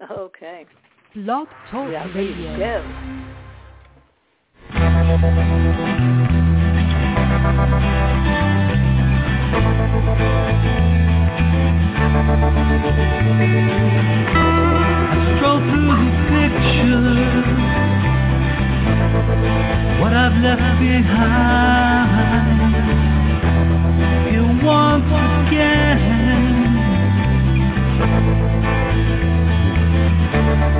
Okay. Blog Talk Yeah, Radio. I stroll through the pictures, what I've left behind. Here once again.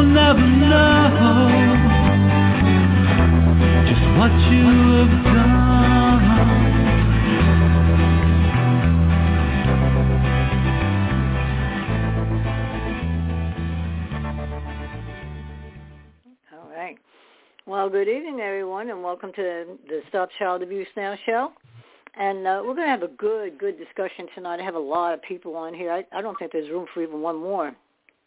Will never know just what you have done. All right. Well, good evening, everyone, and welcome to the Stop Child Abuse Now show. And uh, we're going to have a good, good discussion tonight. I have a lot of people on here. I, I don't think there's room for even one more.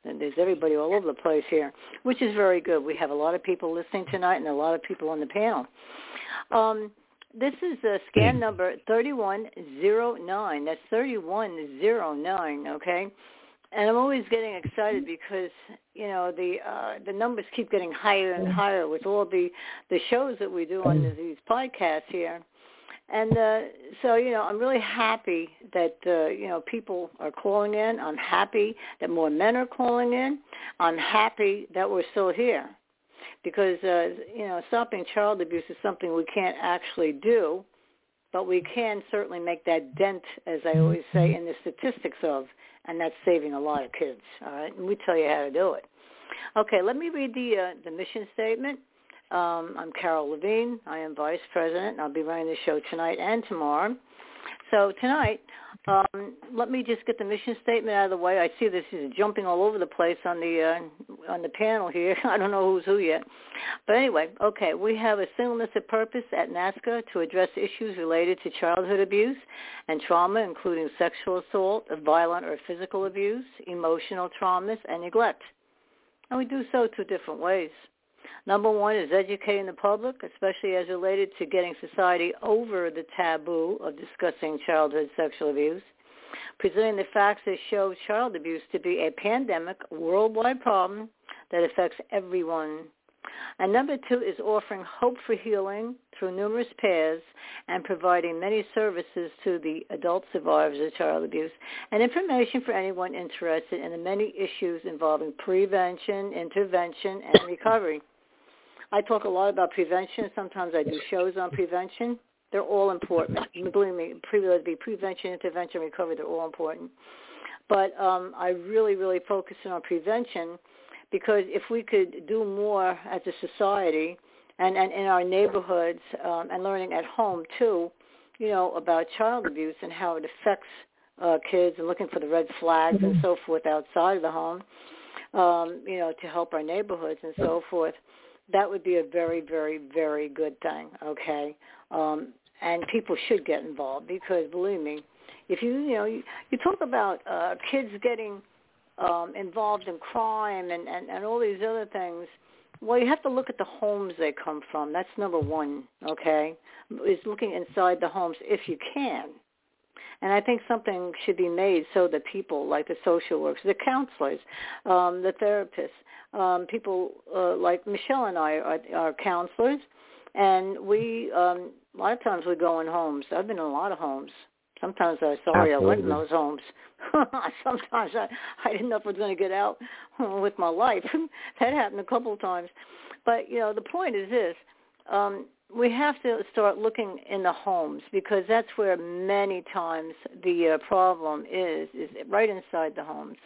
And there's everybody all over the place here, which is very good. We have a lot of people listening tonight and a lot of people on the panel. Um, this is uh, scan number 3109. That's 3109, okay? And I'm always getting excited because you know the uh, the numbers keep getting higher and higher with all the the shows that we do on these podcasts here. And uh, so, you know, I'm really happy that, uh, you know, people are calling in. I'm happy that more men are calling in. I'm happy that we're still here because, uh, you know, stopping child abuse is something we can't actually do, but we can certainly make that dent, as I always say, in the statistics of, and that's saving a lot of kids, all right? And we tell you how to do it. Okay, let me read the uh, the mission statement. Um, I'm Carol Levine. I am Vice President, I'll be running the show tonight and tomorrow. So tonight, um, let me just get the mission statement out of the way. I see this is jumping all over the place on the uh, on the panel here. I don't know who's who yet, but anyway, okay. We have a singleness of purpose at NAASCA to address issues related to childhood abuse and trauma, including sexual assault, violent or physical abuse, emotional traumas, and neglect. And we do so two different ways. Number one is educating the public, especially as related to getting society over the taboo of discussing childhood sexual abuse, presenting the facts that show child abuse to be a pandemic, worldwide problem that affects everyone. And number two is offering hope for healing through numerous paths and providing many services to the adult survivors of child abuse and information for anyone interested in the many issues involving prevention, intervention, and recovery. I talk a lot about prevention. Sometimes I do shows on prevention. They're all important. Believe me, pre- be prevention, intervention, recovery, they're all important. But um, I really, really focus on prevention because if we could do more as a society and, and in our neighborhoods um, and learning at home too, you know, about child abuse and how it affects uh, kids and looking for the red flags and so forth outside of the home, um, you know, to help our neighborhoods and so forth that would be a very, very, very good thing, okay? Um, and people should get involved because believe me, if you you know you, you talk about uh, kids getting um, involved in crime and, and and all these other things, well, you have to look at the homes they come from. That's number one, okay? Is looking inside the homes if you can. And I think something should be made so that people like the social workers, the counselors, um, the therapists, um, people uh, like Michelle and I are, are counselors, and we um, a lot of times we go in homes. I've been in a lot of homes. Sometimes I'm sorry Absolutely. I went in those homes. Sometimes I, I didn't know if I was going to get out with my life. that happened a couple of times. But you know, the point is this: um, we have to start looking in the homes because that's where many times the uh, problem is, is right inside the homes.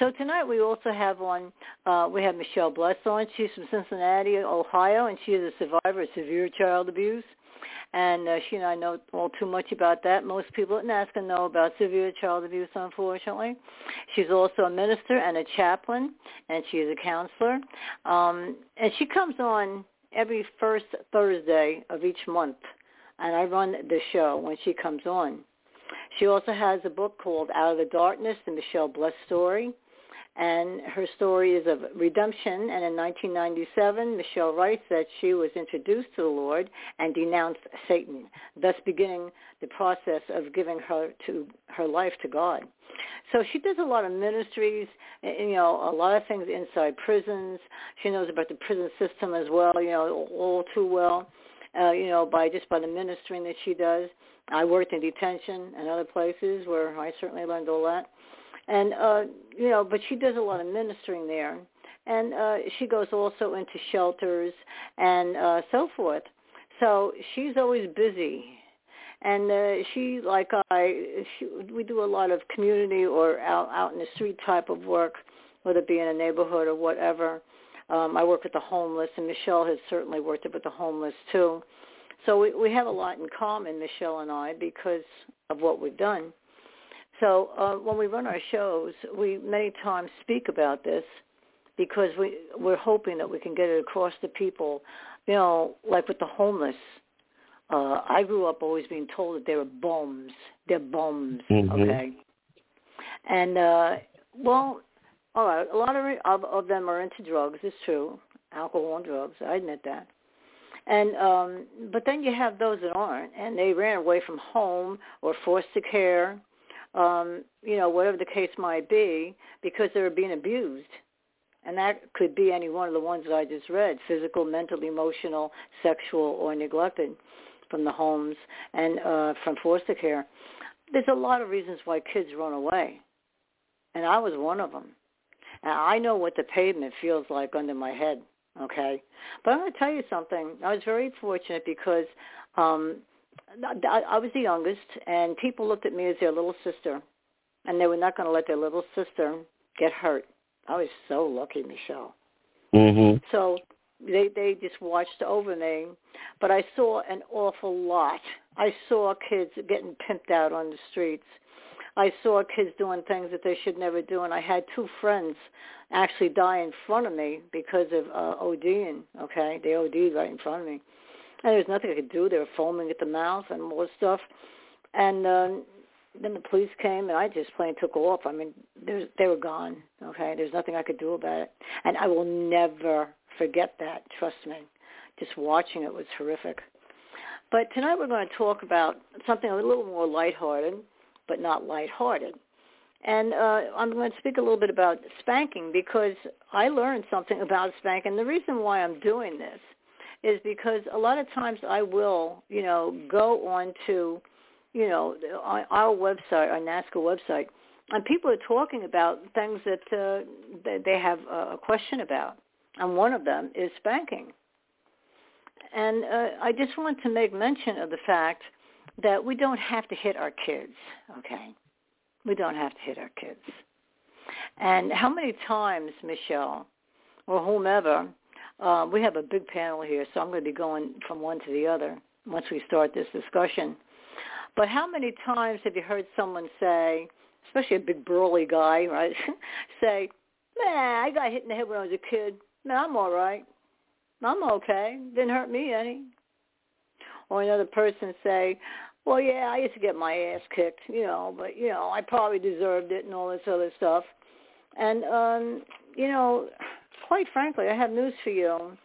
So tonight we also have on, uh, we have Michelle Bless on. She's from Cincinnati, Ohio, and she is a survivor of severe child abuse. and uh, she and I know all too much about that. Most people in NAASCA know about severe child abuse, unfortunately. She's also a minister and a chaplain, and she is a counselor. Um, and she comes on every first Thursday of each month, and I run the show when she comes on. She also has a book called Out of the Darkness, the Michelle Bless story and her story is of redemption. And in 1997, Michelle writes that she was introduced to the Lord and denounced Satan, thus beginning the process of giving her to her life to God. So she does a lot of ministries, you know, a lot of things inside prisons. She knows about the prison system as well, you know, all too well. Uh, you know, by just by the ministering that she does. I worked in detention and other places where I certainly learned all that and uh you know but she does a lot of ministering there. And uh she goes also into shelters and uh so forth. So she's always busy. And uh she like i she, we do a lot of community or out out in the street type of work whether it be in a neighborhood or whatever. Um i work with the homeless and michelle has certainly worked with the homeless too. So we we have a lot in common michelle and i because of what we've done so uh, when we run our shows, we many times speak about this because we we're hoping that we can get it across to people. You know, like with the homeless. Uh, I grew up always being told that they were bums. They're bums. Mm-hmm. Okay. And uh, well, all right. A lot of, of of them are into drugs. It's true, alcohol and drugs. I admit that. And um, but then you have those that aren't, and they ran away from home or forced to care um, you know, whatever the case might be, because they were being abused. And that could be any one of the ones that I just read, physical, mental, emotional, sexual, or neglected from the homes and uh, from foster care. There's a lot of reasons why kids run away. And I was one of them. And I know what the pavement feels like under my head, okay? But I'm going to tell you something. I was very fortunate because um, I was the youngest, and people looked at me as their little sister, and they were not going to let their little sister get hurt. I was so lucky, Michelle. Mhm. So they they just watched over me, but I saw an awful lot. I saw kids getting pimped out on the streets. I saw kids doing things that they should never do, and I had two friends actually die in front of me because of uh, ODing. Okay, they OD'd right in front of me and there's nothing I could do. They were foaming at the mouth and more stuff. And um, then the police came, and I just plain took off. I mean, they were gone. Okay, there's nothing I could do about it, and I will never forget that. Trust me. Just watching it was horrific. But tonight we're going to talk about something a little more lighthearted, but not lighthearted. And uh, I'm going to speak a little bit about spanking because I learned something about spanking. The reason why I'm doing this is because a lot of times I will, you know, go on to, you know, our website, our NAASCA website, and people are talking about things that, uh, they have a question about. And one of them is spanking. And uh, I just want to make mention of the fact that we don't have to hit our kids, okay? We don't have to hit our kids. And how many times, Michelle, or whomever, uh, we have a big panel here, so I'm going to be going from one to the other once we start this discussion. But how many times have you heard someone say, especially a big burly guy, right, say, man, I got hit in the head when I was a kid. Man, I'm all right. I'm okay. Didn't hurt me any. Or another person say, well, yeah, I used to get my ass kicked, you know, but, you know, I probably deserved it and all this other stuff. And, um, you know, quite frankly, I have news for you.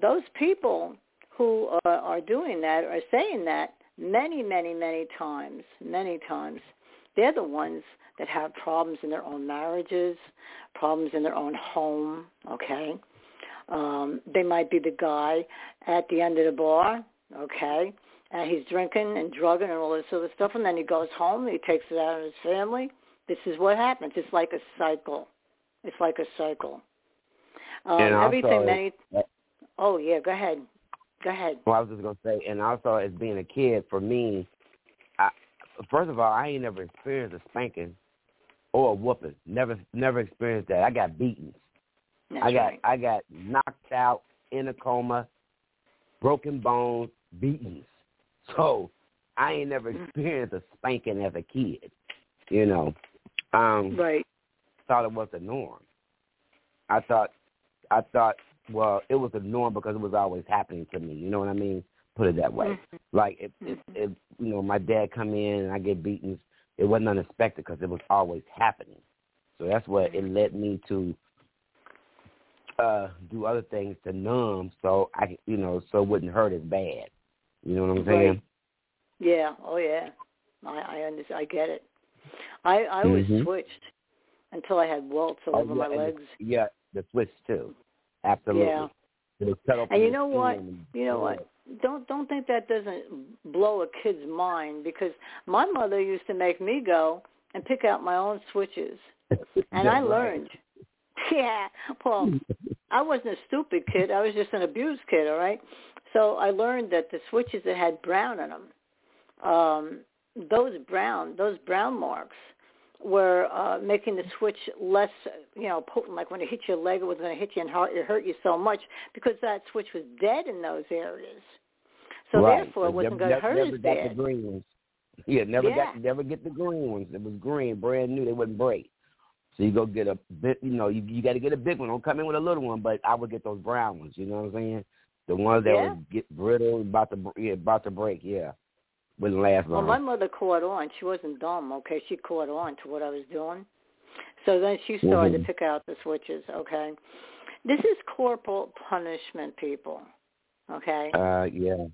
Those people who are, are doing that are saying that many, many, many times, many times, they're the ones that have problems in their own marriages, problems in their own home, okay? Um, they might be the guy at the end of the bar, okay? And he's drinking and drugging and all this other stuff, and then he goes home, he takes it out on his family. This is what happens. It's like a cycle. It's like a cycle. Um, and also, everything many. Oh yeah, go ahead. Go ahead. Well, I was just gonna say, and also as being a kid, for me, I, first of all, I ain't never experienced a spanking or a whooping. Never, never experienced that. I got beaten. That's I got, right. I got knocked out in a coma, broken bones, beatings. So I ain't never Mm-hmm. experienced a spanking as a kid. You know, um, Right. thought it was the norm. I thought, I thought, well, it was a norm because it was always happening to me. You know what I mean? Put it that way. Mhm. Like if, if, Mhm. if you know my dad come in and I get beaten, it wasn't unexpected because it was always happening. So that's what it led me to uh do other things to numb, so I, you know, so it wouldn't hurt as bad. You know what I'm saying? Right. Yeah. Oh yeah. I I understand. I get it. I I was Mhm. switched until I had welts all Oh, over yeah, my legs. yeah, the switch too. Absolutely. Yeah. It was cut open And you know what? You know what? Don't don't think that doesn't blow a kid's mind because my mother used to make me go and pick out my own switches, and I learned. Yeah. Well, I wasn't a stupid kid. I was just an abused kid. All right. So I learned that the switches that had brown in them, um, those brown, those brown marks, were uh, making the switch less, you know, potent. Like when it hit your leg, it was going to hit you and hurt, it hurt you so much because that switch was dead in those areas. So right. therefore, it wasn't going to hurt never as got bad. the green ones. Yeah, never Yeah. got never get the green ones. It was green, brand new. They wouldn't break. So you go get a bit. You know, you you got to get a big one. Don't come in with a little one. But I would get those brown ones. You know what I'm saying? The ones that Yeah. would get brittle, about to br- yeah, about to break. Yeah, wouldn't last Well, my mother caught on. She wasn't dumb, okay? She caught on to what I was doing. So then she started Mhm. to pick out the switches, okay? This is corporal punishment, people, okay? uh, yeah.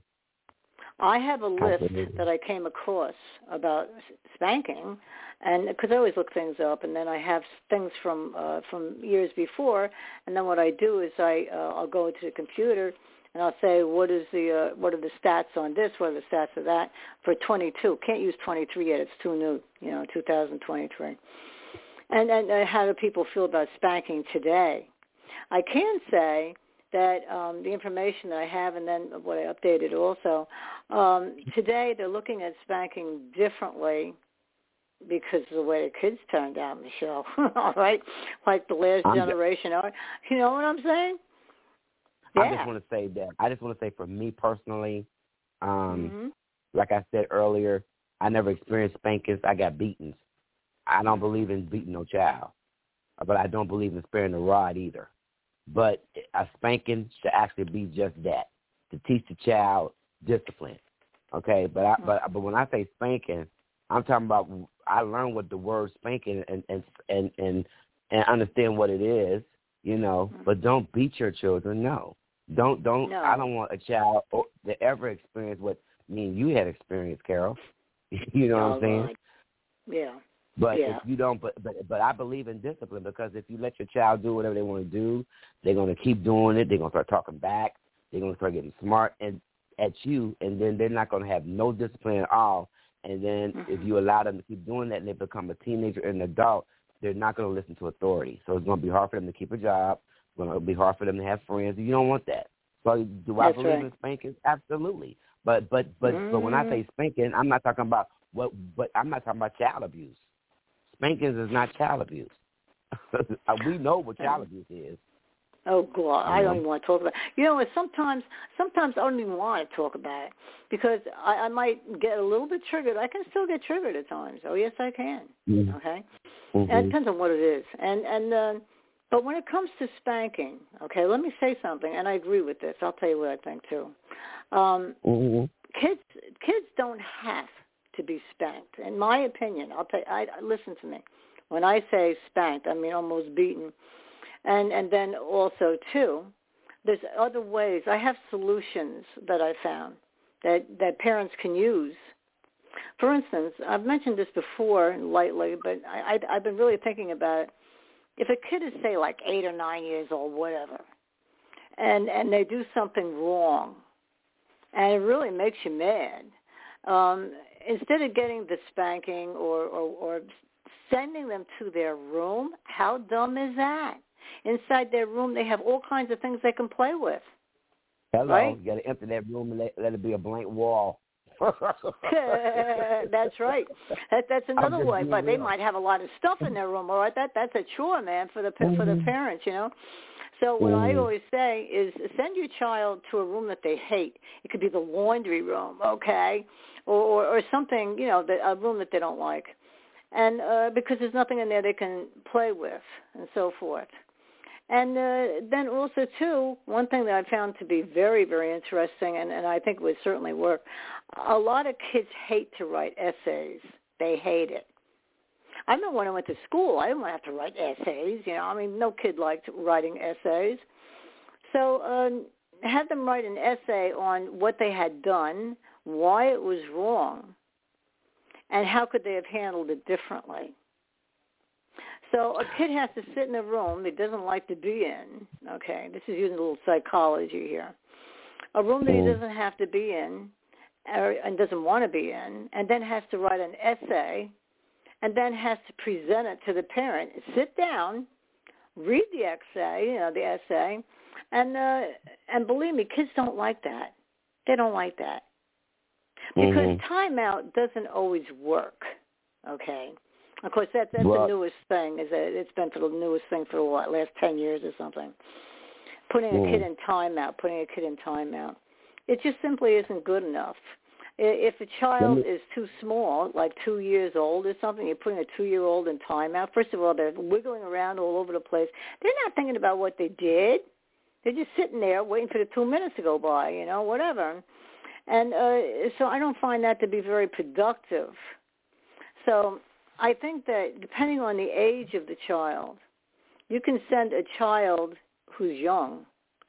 I have a list Absolutely. that I came across about spanking, and because I always look things up, and then I have things from uh, from years before, and then what I do is I uh, I'll go to the computer and I'll say what is the uh, what are the stats on this, what are the stats of that for 22. Can't use 23 yet; it's too new, you know, 2023. And and uh, how do people feel about spanking today? I can say that um, the information that I have and then what I updated also, um, today they're looking at spanking differently because of the way the kids turned out, Michelle. All right? Like the last I'm- generation. You know what I'm saying? I just want to say that. I just want to say for me personally, um, hmm like I said earlier, I never experienced spankings. I got beatings. I don't believe in beating no child, but I don't believe in sparing the rod either. But a spanking should actually be just that to teach the child discipline. Okay, but I, but but when I say spanking, I'm talking about I learned what the word spanking and and and and, and understand what it is, you know. Mhm. But don't beat your children. No, don't don't. No. I don't want a child to ever experience what me and you had experienced, Carol. you know what Oh, I'm saying? God. Yeah. But Yeah. if you don't, but but but I believe in discipline because if you let your child do whatever they want to do, they're gonna keep doing it. They're gonna start talking back. They're gonna start getting smart and at you, and then they're not gonna have no discipline at all. And then if Mhm. you allow them to keep doing that, and they become a teenager and an adult, they're not gonna listen to authority. So it's gonna be hard for them to keep a job. Gonna be hard for them to have friends. You don't want that. So do I That's believe right. in spankings? Absolutely. But but but but when I Mm. say spanking, I'm not talking about what. But I'm not talking about child abuse. Spankings is not child abuse. Uh, we know what child abuse is. Oh God, I don't even want to talk about. It. You know, sometimes sometimes I don't even want to talk about it because I, I might get a little bit triggered. I can still get triggered at times. Oh yes, I can. Mhm. Okay, Mhm. and it depends on what it is. And and uh, but when it comes to spanking, okay, let me say something, and I agree with this. I'll tell you what I think too. Um, Mhm. kids kids don't have to be spanked. In my opinion, I'll tell you, I, listen to me. When I say spanked, I mean almost beaten. And and then also too, there's other ways. I have solutions that I found that that parents can use. For instance, I've mentioned this before lightly, but I, I I've been really thinking about it. If a kid is say like eight or nine years old, whatever, and and they do something wrong, and it really makes you mad. Um, instead of getting the spanking or, or, or sending them to their room, how dumb is that? Inside their room, they have all kinds of things they can play with. Hello. Right? You got to empty that room and let, let it be a blank wall. that's right. That, that's another way. But they might have a lot of stuff in their room. All right, that that's a chore, man, for the pa- for the Mhm. parents, you know. So what I Mhm. always say is send your child to a room that they hate. It could be the laundry room, okay, or or, or something, you know, that, a room that they don't like, and uh, because there's nothing in there they can play with and so forth. And uh, then also too, one thing that I found to be very very interesting, and, and I think would certainly work. A lot of kids hate to write essays. They hate it. I remember when I went to school, I didn't want to have to write essays. You know, I mean, no kid liked writing essays. So um, have them write an essay on what they had done, why it was wrong, and how could they have handled it differently. So a kid has to sit in a room he doesn't like to be in. Okay, this is using a little psychology here. A room that he Mm. doesn't have to be in, or, and doesn't want to be in, and then has to write an essay and then has to present it to the parent. Sit down, read the essay, you know, the essay, and uh, and believe me, kids don't like that. They don't like that because Mhm. timeout doesn't always work. Okay, of course that that's Well- the newest thing. Is that it's been for the newest thing for what last ten years or something. Putting a kid Mm. in timeout, putting a kid in timeout, it just simply isn't good enough. If a child is too small, like two years old or something, you're putting a two-year-old in timeout. First of all, they're wiggling around all over the place. They're not thinking about what they did. They're just sitting there waiting for the two minutes to go by, you know, whatever. And uh, so I don't find that to be very productive. So I think that depending on the age of the child, you can send a child who's young,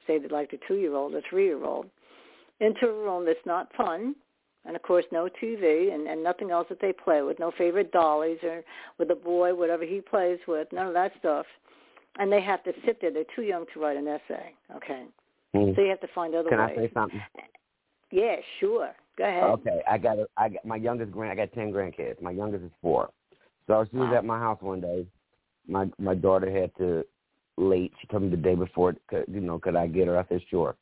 say that like a two-year-old or three-year-old, into a room that's not fun, and of course no TV and, and nothing else that they play with, no favorite dollies or with a boy, whatever he plays with, none of that stuff. And they have to sit there. They're too young to write an essay. Okay. Mm. So you have to find other ways. Can I say something? Yeah, sure. Go ahead. Okay, I got a, I got my youngest grand. I got ten grandkids. My youngest is four. So she was at my house one day. My my daughter had to late. She told me the day before. Could, you know, could I get her? I said sure.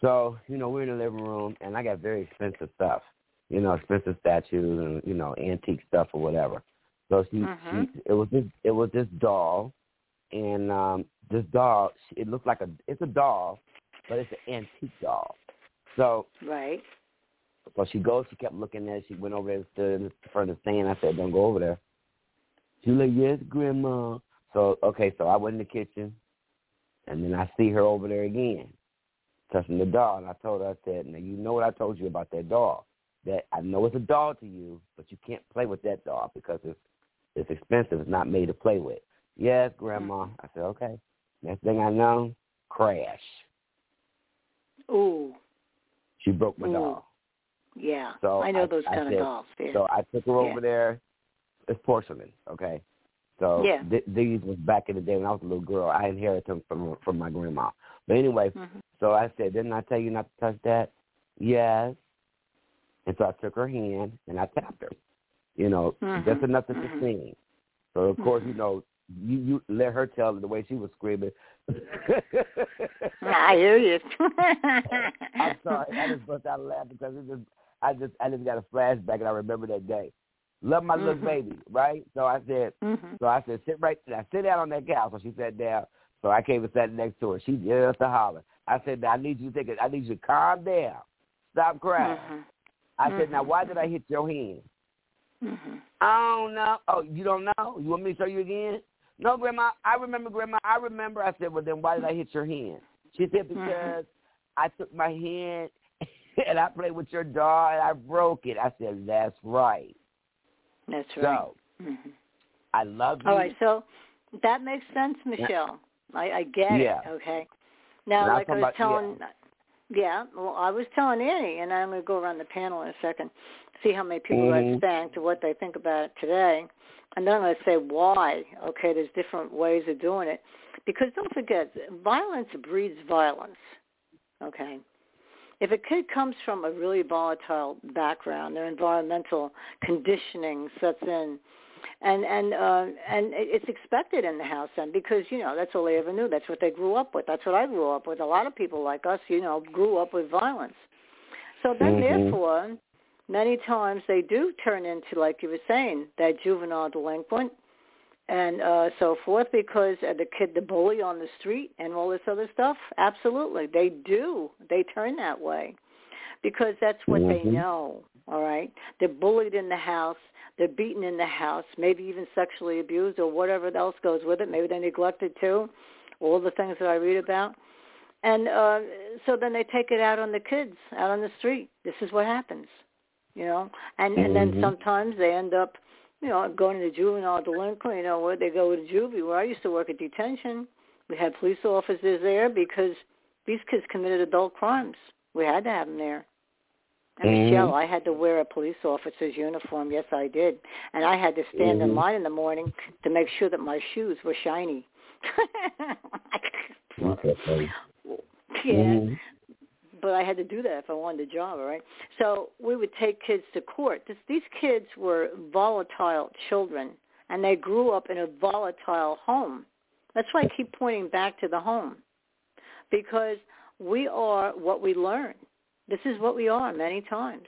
So you know, we're in the living room, and I got very expensive stuff. You know, expensive statues and you know antique stuff or whatever. So she Mhm. she it was this it was this doll, and um this doll it looked like a it's a doll, but it's an antique doll. So Right. so she goes, she kept looking at it. She went over there and stood in front of the stand. I said, don't go over there. She like, yes, Grandma. So, okay, so I went in the kitchen, and then I see her over there again, touching the doll. And I told her, I said, now you know what I told you about that doll. That I know it's a doll to you, but you can't play with that doll because it's it's expensive. It's not made to play with. Yes, Grandma. I said, okay. Next thing I know, crash. Ooh. She broke my Ooh. doll. Yeah. So I know I- those I kind said- of dolls. Yeah. So I took her Yeah. over there. It's porcelain, okay. So Yeah. th- these was back in the day when I was a little girl. I inherited them from from my grandma. But anyway, Mhm. so I said, didn't I tell you not to touch that? Yes. And so I took her hand and I tapped her. You know, Mhm. just enough to Mhm. sing. So of course, you Mhm. know, you you let her tell it the way she was screaming. I hear you. I'm sorry, I just bust out laughing because it just I just I just got a flashback and I remember that day. Love my little Mhm. baby, right? So I said Mhm. so I said, sit right there. Sit down on that couch. So she sat down. So I came and sat next to her. She just a holler. I said, I need you to take it. I need you to calm down. Stop crying. Mhm. I said, now why did I hit your hand? Mhm. I don't know. Oh, you don't know? You want me to show you again? No, Grandma. I remember, Grandma. I remember. I said, well, then why did I hit your hand? She said, Mhm. because I took my hand and I played with your doll and I broke it. I said, that's right. That's right. So Mhm. I love you. All right, so that makes sense, Michelle. I, I get Yeah. it. Okay. Now, And like I was about- telling, yeah. well, I was telling Annie, and I'm going to go around the panel in a second, see how many people Mhm. write spanked to what they think about it today, and then I'm going to say why. Okay, there's different ways of doing it, because don't forget, violence breeds violence. Okay. If a kid comes from a really volatile background, their environmental conditioning sets in, and and uh, and it's expected in the house then because you know that's all they ever knew. That's what they grew up with. That's what I grew up with. A lot of people like us, you know, grew up with violence. So then, Mhm. therefore, many times they do turn into, like you were saying, that juvenile delinquent, and uh, so forth because uh, the kid, the bully on the street and all this other stuff, absolutely, they do. They turn that way because that's what mm-hmm. they know. All right, they're bullied in the house, they're beaten in the house, maybe even sexually abused or whatever else goes with it. Maybe they're neglected too. All the things that I read about. And uh, so then they take it out on the kids out on the street. This is what happens, you know. And mm-hmm. and then mm-hmm. sometimes they end up, you know, going to juvenile delinquent. You know, where they go to juvie. Where I used to work at detention, we had police officers there because these kids committed adult crimes. We had to have them there. And mm-hmm. Michelle, I had to wear a police officer's uniform. Yes, I did. And I had to stand mm-hmm. in line in the morning to make sure that my shoes were shiny. Yeah. Mm-hmm. But I had to do that if I wanted a job, all right? So we would take kids to court. This, these kids were volatile children, and they grew up in a volatile home. That's why I keep pointing back to the home, because we are what we learn. This is what we are many times.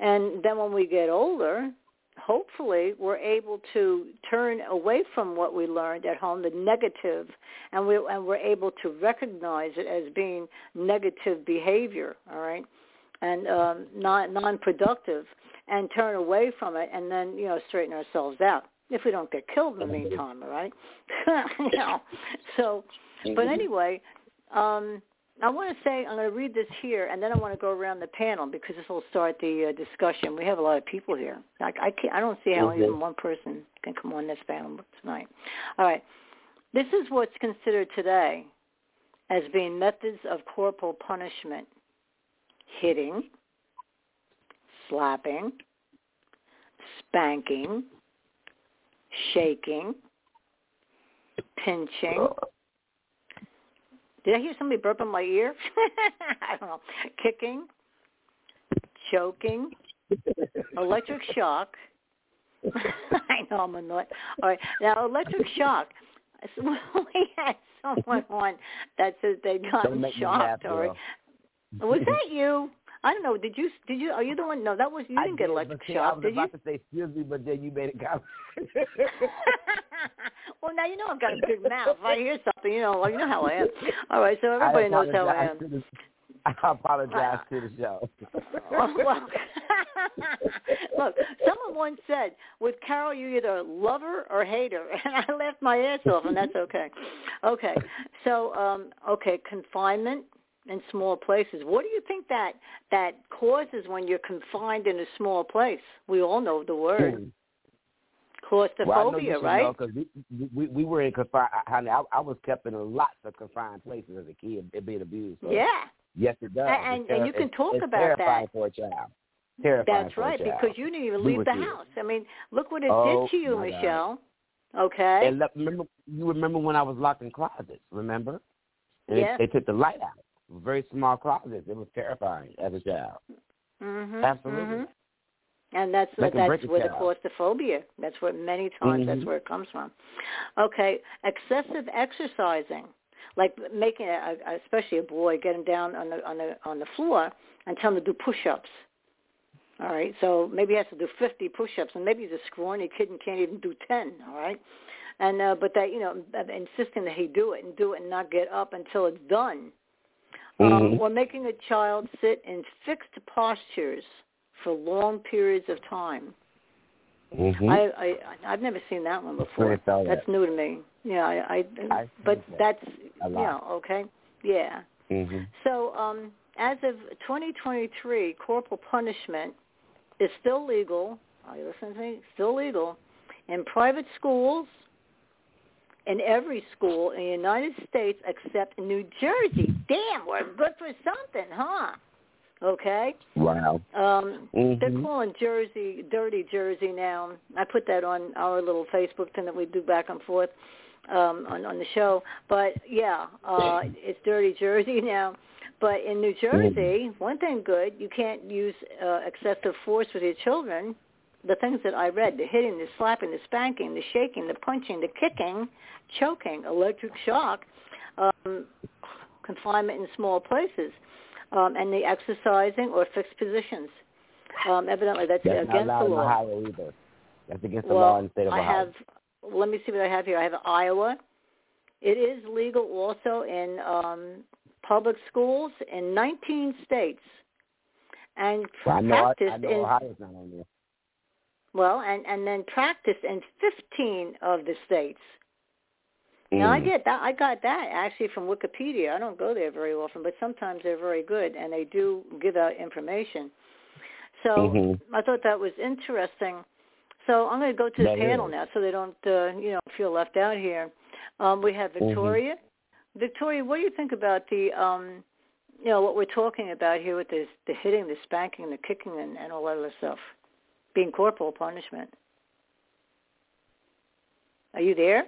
And then when we get older, hopefully we're able to turn away from what we learned at home, the negative, and we and we're able to recognize it as being negative behavior, all right, and um, non non-productive, and turn away from it, and then you know straighten ourselves out if we don't get killed in the meantime, all right? you know, so, but anyway. um I want to say I'm going to read this here, and then I want to go around the panel because this will start the uh, discussion. We have a lot of people here. I, I can't. I don't see how even one person can come on this panel tonight. All right. This is what's considered today as being methods of corporal punishment: hitting, slapping, spanking, shaking, pinching did I hear somebody burp in my ear? I don't know. Kicking, choking, electric shock. I know I'm annoyed. All right, now electric shock. we had someone on that says they got shocked. Right, was that you? I don't know. Did you? Did you? Are you the one? No, that was you. Didn't I get did, electric see, shock. I was did about you? to say excuse me, but then you made it comment. well, now you know I've got a big mouth. If I hear something, you know, you know how I am. All right, so everybody knows how I am. The, I apologize to the show. well, well look, someone once said, "With Carol, you either love her or hate her," and I laughed my ass off, and that's okay. Okay, so um, okay, confinement in small places. What do you think that that causes when you're confined in a small place? We all know the word. Mm. Claustrophobia, well, right? Because we, we we were in confined. Honey, I, I was kept in lots of confined places as a kid, being abused. So yeah. Yes, it does. And, and, you can talk it's about terrifying that. for a child. Terrifying That's for right, a child. because you didn't even leave were the house. I mean, look what it Oh, did to you, my God. Michelle. Okay. And let, remember, you remember when I was locked in closets? Remember? And Yeah. They, they took the light out. Very small closets. It was terrifying as a child. Mhm. Absolutely. mhm. And that's They that's where the claustrophobia. That's where many times that's Mhm. where it comes from. Okay, excessive exercising, like making a, a especially a boy get him down on the on the on the floor and tell him to do push-ups. All right, so maybe he has to do 50 push-ups, and maybe he's a scrawny kid and can't even do 10. All right, and uh, but that you know insisting that he do it and do it and not get up until it's done, um, Mhm. or making a child sit in fixed postures for long periods of time. Mhm. I, I I've never seen that one before. Experience all that. That's new to me. Yeah, I, I I've but that's yeah, you know okay. Yeah. Mhm. So um, as of 2023, corporal punishment is still legal. Are you listening to me? Still legal in private schools, in every school in the United States except New Jersey. Damn, we're good for something, huh? Okay. Wow. Um, They're Mhm. calling Jersey dirty Jersey now. I put that on our little Facebook thing that we do back and forth um, on on the show. But yeah, uh, it's dirty Jersey now. But in New Jersey, one thing good, you can't use uh, excessive force with your children. The things that I read, the hitting, the slapping, the spanking, the shaking, the punching, the kicking, choking, electric shock, um, confinement in small places, um, and the exercising or fixed positions. Um, evidently, that's, That's not against allowed the in. Ohio either. That's against the law in the state of Ohio. I have let me see what I have here. I have Iowa. It is legal also in um, public schools in 19 states, and well, I know, practiced I, I know in Ohio's not on there. Well, and and then practiced in 15 of the states. Now I Mm. get that. I got that actually from Wikipedia. I don't go there very often, but sometimes they're very good and they do give out information. So Mhm. I thought that was interesting. So I'm going to go to the That panel is. now, so they don't, uh, you know, feel left out here. Um, we have Mm-hmm. Victoria. Victoria, what do you think about the, um, you know, what we're talking about here with this, the hitting, the spanking, the kicking, and, and all that other stuff, being corporal punishment? Are you there?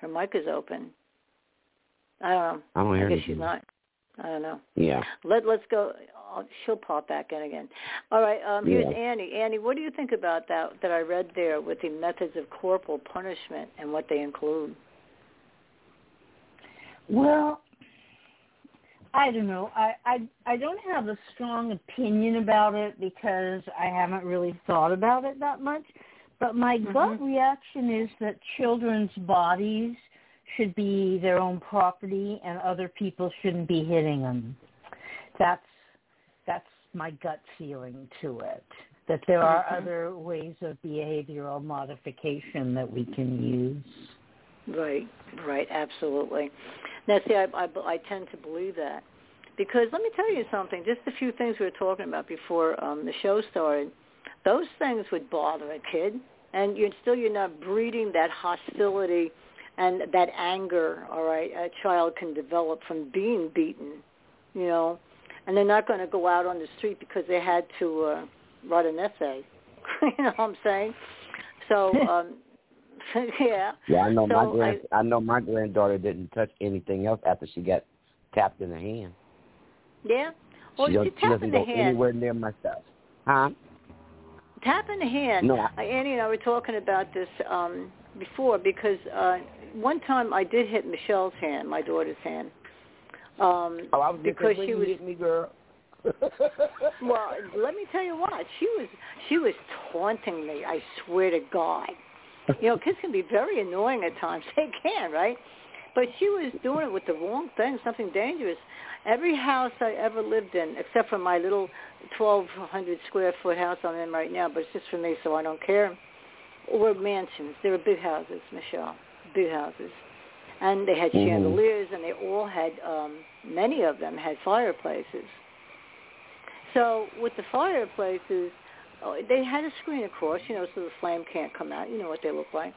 Her mic is open. I don't know. I don't hear I guess she's anything. not. I don't know. Yeah. Let Let's go. Oh, she'll pop back in again. All right. Um, here's Yeah. Annie. Annie, what do you think about that that I read there with the methods of corporal punishment and what they include? Well, I don't know. I, I I don't have a strong opinion about it because I haven't really thought about it that much. But my gut reaction is that children's bodies should be their own property and other people shouldn't be hitting them. That's that's my gut feeling to it. That there are Mhm. other ways of behavioral modification that we can use. Right. Right. Absolutely. Now, see, I, I I tend to believe that because let me tell you something. Just a few things we were talking about before um, the show started. Those things would bother a kid, and you're still you're not breeding that hostility and that anger. All right, a child can develop from being beaten, you know, and they're not going to go out on the street because they had to uh, write an essay. you know what I'm saying? So, um, yeah. Yeah, I know my grand I, know my granddaughter didn't touch anything else after she got tapped in the hand. Yeah. Well, she, she tap doesn't in the go hand. anywhere near my stuff. Huh? Tap in the hand. No, I- Annie and I were talking about this um, before because uh, one time I did hit Michelle's hand, my daughter's hand, um, Oh, I was because she was hit me, girl. Well, let me tell you what. She was she was taunting me. I swear to God. You know, kids can be very annoying at times. They can, right? But she was doing it with the wrong thing, something dangerous. Every house I ever lived in, except for my little 1,200 square foot house I'm in right now, but it's just for me, so I don't care, were mansions. They were big houses, Michelle, big houses. And they had Mhm. chandeliers, and they all had, um, many of them had fireplaces. So with the fireplaces, oh, they had a screen across, you know, so the flame can't come out. You know what they look like.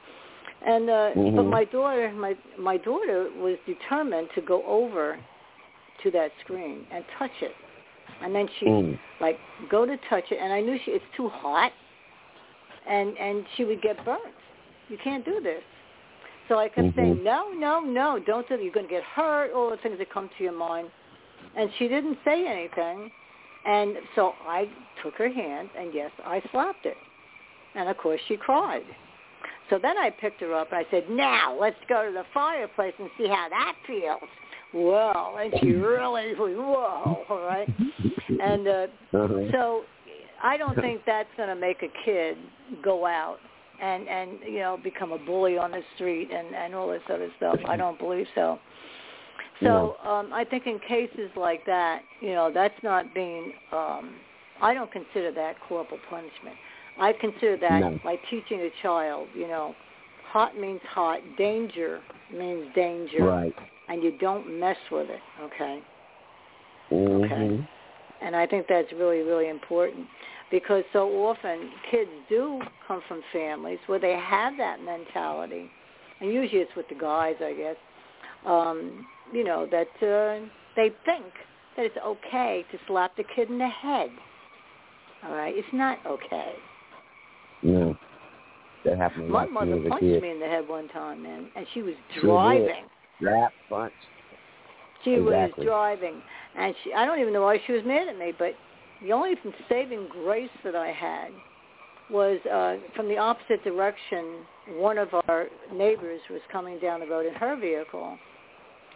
And uh, but Mhm. my daughter, my my daughter was determined to go over to that screen and touch it, and then she Mm. like go to touch it, and I knew she it's too hot, and and she would get burnt. You can't do this. So I kept Mhm. saying, no, no, no, don't do that. You're going to get hurt. All the things that come to your mind. And she didn't say anything. And so I took her hand, and yes, I slapped her. And of course, she cried. So then I picked her up and I said, now let's go to the fireplace and see how that feels. Well, and she really was, whoa, all right. And uh, Uh-huh. so I don't think that's going to make a kid go out and and you know become a bully on the street and and all this other stuff. I don't believe so. So um I think in cases like that, you know, that's not being um I don't consider that corporal punishment. I consider that No. like teaching a child, you know, hot means hot, danger means danger Right. and you don't mess with it, okay? Mhm. And I think that's really, really important because so often kids do come from families where they have that mentality, and usually it's with the guys, I guess. Um, you know that uh, they think that it's okay to slap the kid in the head. All right, it's not okay. No. That happened My mother me as a punched kid. me in the head one time, man, and she was driving. Slap, punch. She Exactly. was driving, and she, I don't even know why she was mad at me, but the only saving grace that I had was uh, from the opposite direction. One of our neighbors was coming down the road in her vehicle,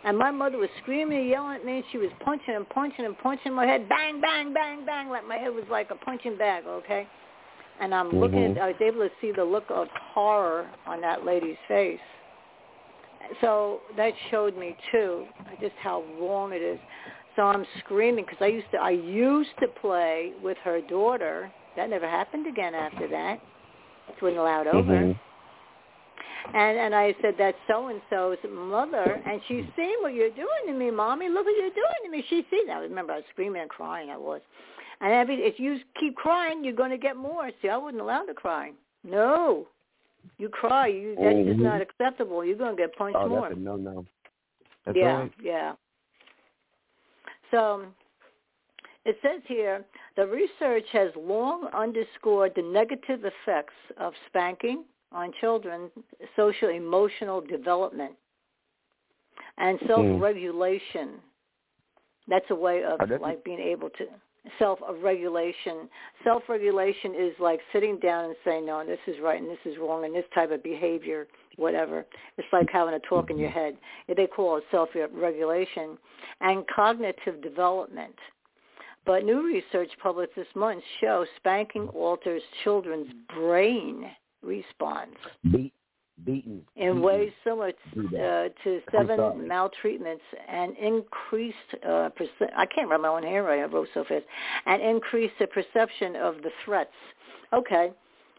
and my mother was screaming and yelling at me. And she was punching and punching and punching my head, bang, bang, bang, bang, like my head was like a punching bag, okay? and I'm mm-hmm. looking. I was able to see the look of horror on that lady's face. So that showed me too just how wrong it is. So I'm screaming because I used to I used to play with her daughter. That never happened again after that. It wasn't allowed over. Mm-hmm. And and I said that's so and so's mother, and she's seen what you're doing to me, mommy. Look what you're doing to me. She's seen. I remember I was screaming and crying. I was. And every, if you keep crying, you're going to get more. See, I wasn't allowed to cry. No, you cry. You that's mm-hmm. just not acceptable. You're going to get punched oh, more. That's a no, no. That's yeah, right. yeah. So it says here, the research has long underscored the negative effects of spanking on children's social emotional development and mm-hmm. self-regulation. That's a way of like being able to self-regulation. Self-regulation is like sitting down and saying, no, this is right and this is wrong and this type of behavior, whatever. It's like having a talk in your head. They call it self-regulation and cognitive development. But new research published this month shows spanking alters children's brain response. Beat, beaten. In beaten. ways similar to, uh, to seven maltreatments and increased, uh, perce- I can't remember my own handwriting, I wrote so fast, and increased the perception of the threats. Okay,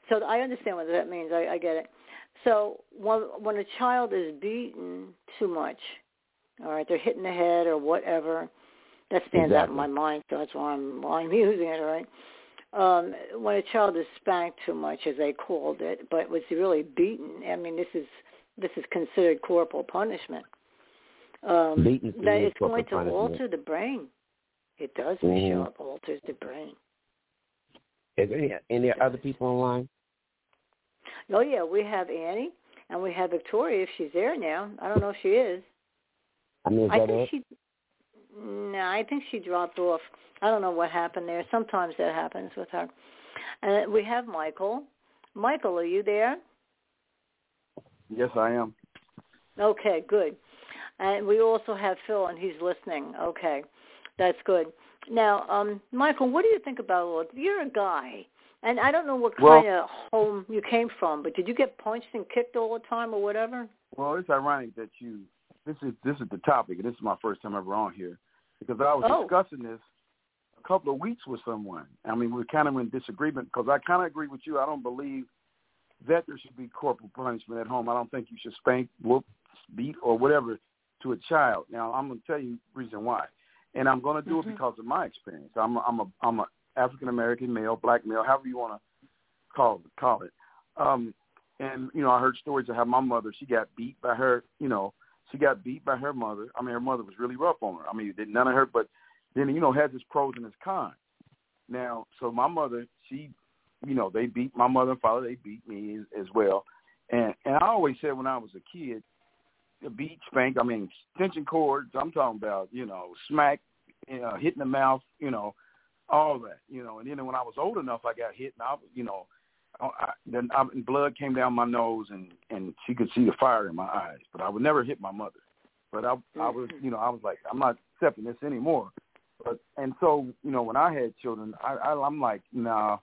so I understand what that means. I, I get it. So when, when a child is beaten too much, all right, they're hitting the head or whatever, that stands exactly. out in my mind, so that's why I'm, why I'm using it, all right? Um, when a child is spanked too much, as they called it, but was really beaten. I mean, this is this is considered corporal punishment. Um, that it's going to punishment. alter the brain. It does, mm-hmm. Michelle. It alters the brain. Is there any, any other people online? Oh yeah, we have Annie and we have Victoria. If she's there now, I don't know if she is. I mean, is I that think it? she. No, I think she dropped off. I don't know what happened there. Sometimes that happens with her. And we have Michael. Michael, are you there? Yes, I am. Okay, good. And we also have Phil, and he's listening. Okay, that's good. Now, um, Michael, what do you think about all? You're a guy, and I don't know what well, kind of home you came from, but did you get punched and kicked all the time or whatever? Well, it's ironic that you. This is this is the topic, and this is my first time ever on here because I was oh. discussing this a couple of weeks with someone. I mean, we are kind of in disagreement because I kind of agree with you. I don't believe that there should be corporal punishment at home. I don't think you should spank, whoop, beat, or whatever to a child. Now, I'm going to tell you the reason why, and I'm going to do mm-hmm. it because of my experience. I'm a, I'm a I'm a African American male, black male, however you want to call it, call it. Um, and you know, I heard stories of how my mother she got beat by her. You know, she got beat by her mother. I mean, her mother was really rough on her. I mean, none of her, but then you know has its pros and its cons. Now, so my mother, she, you know, they beat my mother and father. They beat me as, as well, and and I always said when I was a kid, the beat, spank. I mean, extension cords. I'm talking about, you know, smack, you know, hitting the mouth, you know, all that, you know. And then when I was old enough, I got hit, and I, you know, I, then I, and blood came down my nose, and and she could see the fire in my eyes. But I would never hit my mother. But I, I was, you know, I was like, I'm not accepting this anymore. But and so you know when I had children, I, I I'm like, nah,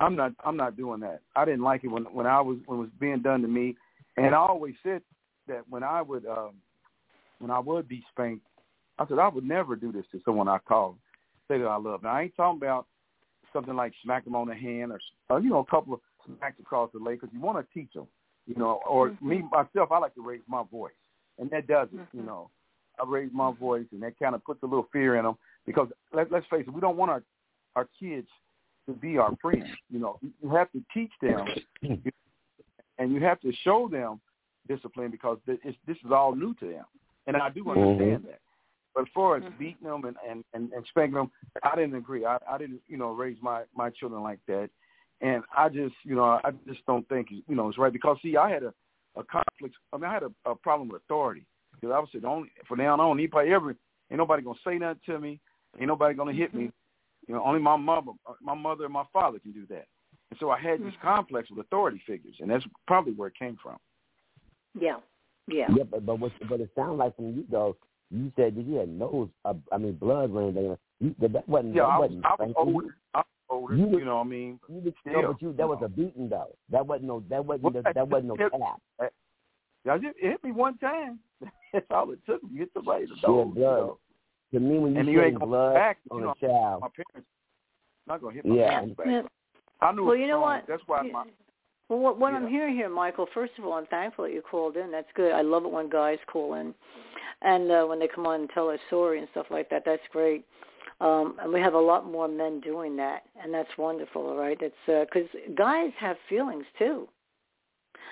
I'm not I'm not doing that. I didn't like it when when I was when it was being done to me, and I always said that when I would um, when I would be spanked, I said I would never do this to someone I called, say that I love. Now I ain't talking about something like smack them on the hand or, or you know a couple of smacks across the leg because you want to teach them, you know. Or mm-hmm. me myself, I like to raise my voice, and that does it, mm-hmm. you know. I raise my voice, and that kind of puts a little fear in them because let, let's face it, we don't want our our kids to be our friends. You know, you have to teach them, and you have to show them discipline because this, this is all new to them, and I do mm-hmm. understand mm-hmm. that. But as far as beating them and, and, and, and spanking them, I didn't agree. I, I didn't, you know, raise my, my children like that. And I just, you know, I just don't think, you know, it's right. Because, see, I had a, a conflict. I mean, I had a, a problem with authority. Because I was saying, only, from now on, anybody ever, ain't nobody going to say nothing to me. Ain't nobody gonna hit me. You know, only my mother, my mother and my father can do that. And so I had this mm-hmm. complex with authority figures, and that's probably where it came from. Yeah, yeah. Yeah, but but what, but it sounds like from you though. You said that you had nose, uh, I mean, blood running down. You, that wasn't. Yeah, that I was, wasn't I was older. I was older. You You, know, what I mean, You was, Still, no, but you that was a beating though. That wasn't no that wasn't Well, no, that wasn't no it- tap. I just, it hit me one time. That's all it took. You hit somebody in the Yeah, nose. You blood. know? To me, when you And you ain't blood back, on you a know, child, My parents not gonna hit my Yeah. parents back. Yeah. I knew. Well, it you know wrong. what? That's why Yeah. my Well, what, what I'm hearing here, Michael, first of all, I'm thankful that you called in. That's good. I love it when guys call in, and uh, when they come on and tell their story and stuff like that. That's great. Um, and we have a lot more men doing that, and that's wonderful. All right, it's because guys have feelings too.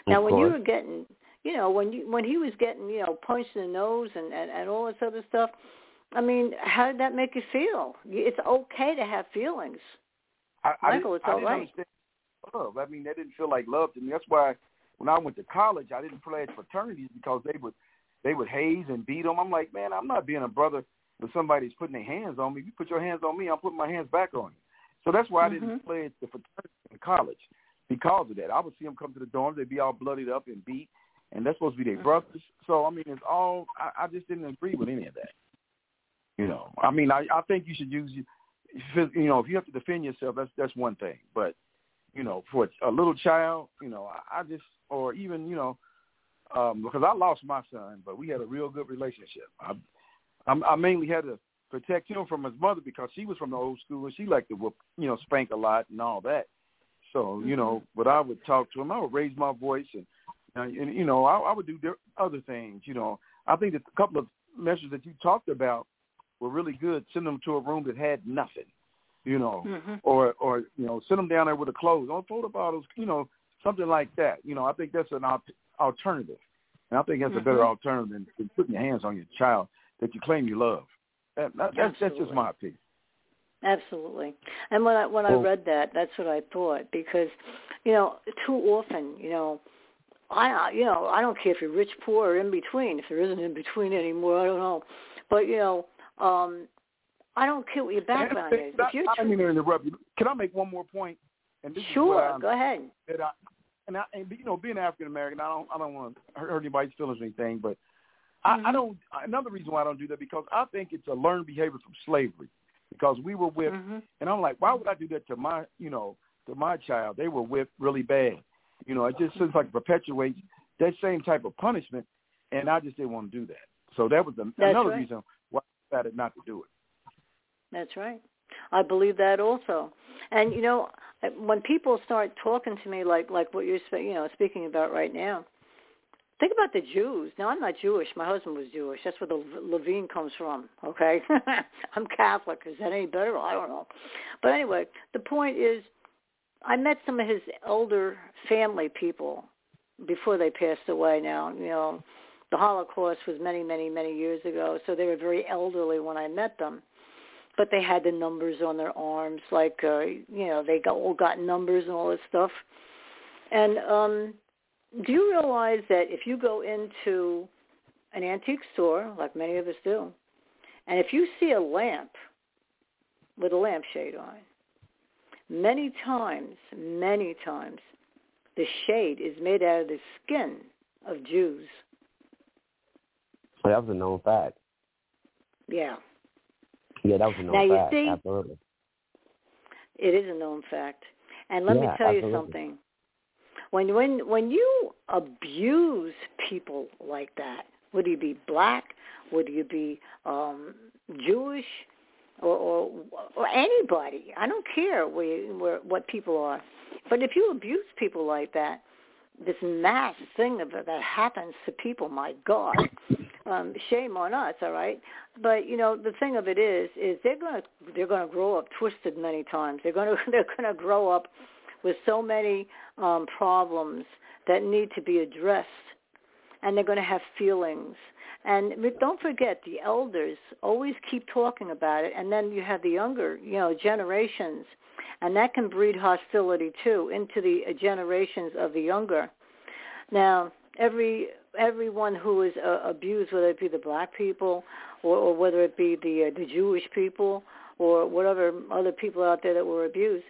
Now, when you were getting, you know, when you when he was getting, you know, punched in the nose and and, and all this other stuff. I mean, how did that make you feel? It's okay to have feelings. I, I Michael, didn't, it's I all right. understand love. I mean, that didn't feel like love to me. That's why when I went to college, I didn't pledge fraternities because they would they would haze and beat them. I'm like, man, I'm not being a brother with somebody who's putting their hands on me. If you put your hands on me, I'm putting my hands back on you. So that's why I Mhm. didn't pledge the fraternity in college because of that. I would see them come to the dorms, they'd be all bloodied up and beat, and that's supposed to be their brothers. So I mean, it's all. I, I just didn't agree with any of that. You know, I mean, I I think you should use you know if you have to defend yourself, that's that's one thing, but you know, for a little child, you know, I, I just, or even, you know, um, because I lost my son, but we had a real good relationship. I, I, I mainly had to protect him from his mother because she was from the old school and she liked to whoop, you know, spank a lot and all that. So, you know, but I would talk to him. I would raise my voice and, and, and you know, I, I would do other things. You know, I think that a couple of measures that you talked about were really good. Send them to a room that had nothing you know, Mhm. or or you know, sit them down there with the clothes on photo bottles, you know, something like that. You know, I think that's an al- alternative, and I think that's a better Mhm. alternative than, than putting your hands on your child that you claim you love. That, that, that's that's just my opinion. Absolutely. And when I when I read that, that's what I thought because, you know, too often, you know, I you know I don't care if you're rich, poor, or in between. If there isn't in between anymore, I don't know. But you know, um, I don't care what your background And- is. I, If you're I didn't mean to interrupt you. Can I make one more point? And this sure, go ahead. that I, and I, and you know, being African American, I don't, I don't want to hurt anybody's feelings or anything, but I, I Mhm. don't. Another reason why I don't do that because I think it's a learned behavior from slavery, because we were whipped, Mhm. and I'm like, why would I do that to my, you know, to my child? They were whipped really bad. You know, it just seems like perpetuates that same type of punishment, and I just didn't want to do that. So that was the, That's another right. reason why I decided not to do it. That's right. I believe that also. And you know, when people start talking to me like like what you're you know speaking about right now, think about the Jews. Now I'm not Jewish. My husband was Jewish. That's where the Levine comes from. Okay, I'm Catholic. Is that any better? I don't know. But anyway, the point is, I met some of his elder family people before they passed away. Now you know. The Holocaust was many, many, many years ago, so they were very elderly when I met them but they had the numbers on their arms like uh you know they got all got numbers and all this stuff. And um do you realize that if you go into an antique store like many of us do and if you see a lamp with a lampshade on many times many times the shade is made out of the skin of Jews. So that was a known fact. yeah Yeah, that was a known Now, you fact. see- Absolutely. It is a known fact. And let me Yeah, tell you absolutely. something. When when when you abuse people like that, whether you be black, whether you be um Jewish or or, or anybody, I don't care where, where what people are. But if you abuse people like that, this mass thing of that happens to people, my God, um, shame on us, all right. But you know, the thing of it is, is they're gonna they're gonna grow up twisted many times. They're gonna they're gonna grow up with so many um, problems that need to be addressed, and they're gonna have feelings. And don't forget, the elders always keep talking about it, and then you have the younger, you know, generations, and that can breed hostility too into the generations of the younger. Now, every everyone who is uh, abused, whether it be the black people or, or whether it be the uh, the Jewish people or whatever other people out there that were abused,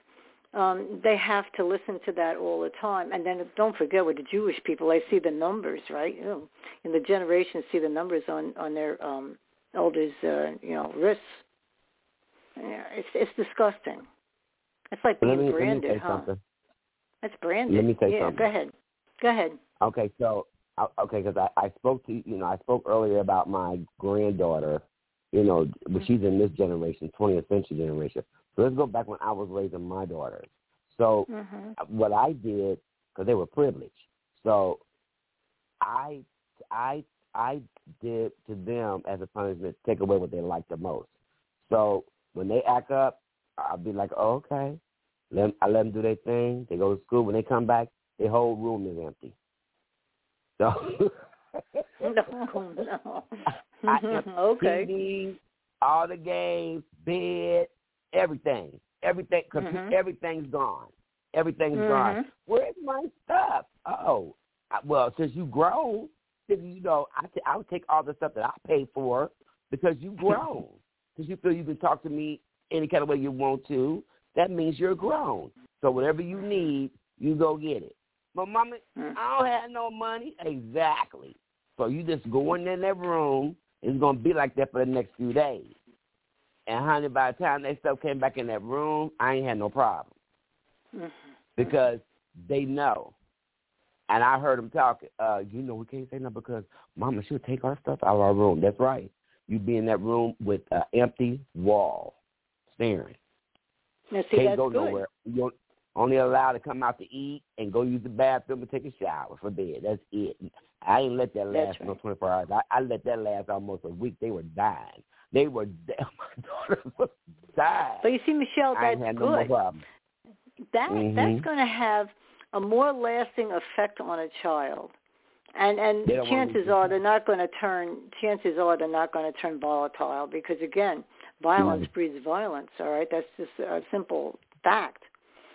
um, they have to listen to that all the time. And then don't forget with the Jewish people, they see the numbers, right? You know, and the generations see the numbers on on their um, elders, uh, you know, wrists. Yeah, it's it's disgusting. It's like Let being me, let me branded, say huh? something. That's branded. Let me say yeah, something. go ahead. Go ahead. Okay, so uh, okay, because I, I spoke to you know I spoke earlier about my granddaughter, you know, but she's in this generation, 20th century generation. So let's go back when I was raising my daughters. So hmm what I did because they were privileged. So I I I did to them as a punishment take away what they liked the most. So when they act up, I'll be like, oh, okay. Let 'em- I let them do their thing. They go to school. When they come back, their whole room is empty. So No, no. I, okay. TV, all the games, bed, everything, everything, Mhm. everything's gone. Everything's gone. Mhm. Where's my stuff? Oh, well, since you grown, then you know I t- I would take all the stuff that I paid for because you grown. Because you feel you can talk to me any kind of way you want to. That means you're grown. So whatever you need, you go get it. But mama, Mm. I don't have no money. Exactly. So you just go in that room. It's gonna be like that for the next few days. And honey, by the time that stuff came back in that room, I ain't had no problem Mhm. because they know. And I heard them talking. Uh, you know, we can't say no because Mama, she'll take our stuff out of our room. That's right. You'd be in that room with an empty wall, staring. Now, see, can't that's go good. nowhere. You're only allowed to come out to eat and go use the bathroom and take a shower for bed. That's it. I ain't let that last no 24 hours. I, I let that last almost a week. They were dying. They were my daughter was dying. But you see, Michelle, I that's had no good. problem. that Mhm. that's going to have a more lasting effect on a child and and They don't wanna chances are they're not going to turn chances are they're not going to turn volatile because again violence Mhm. breeds violence all right that's just a simple fact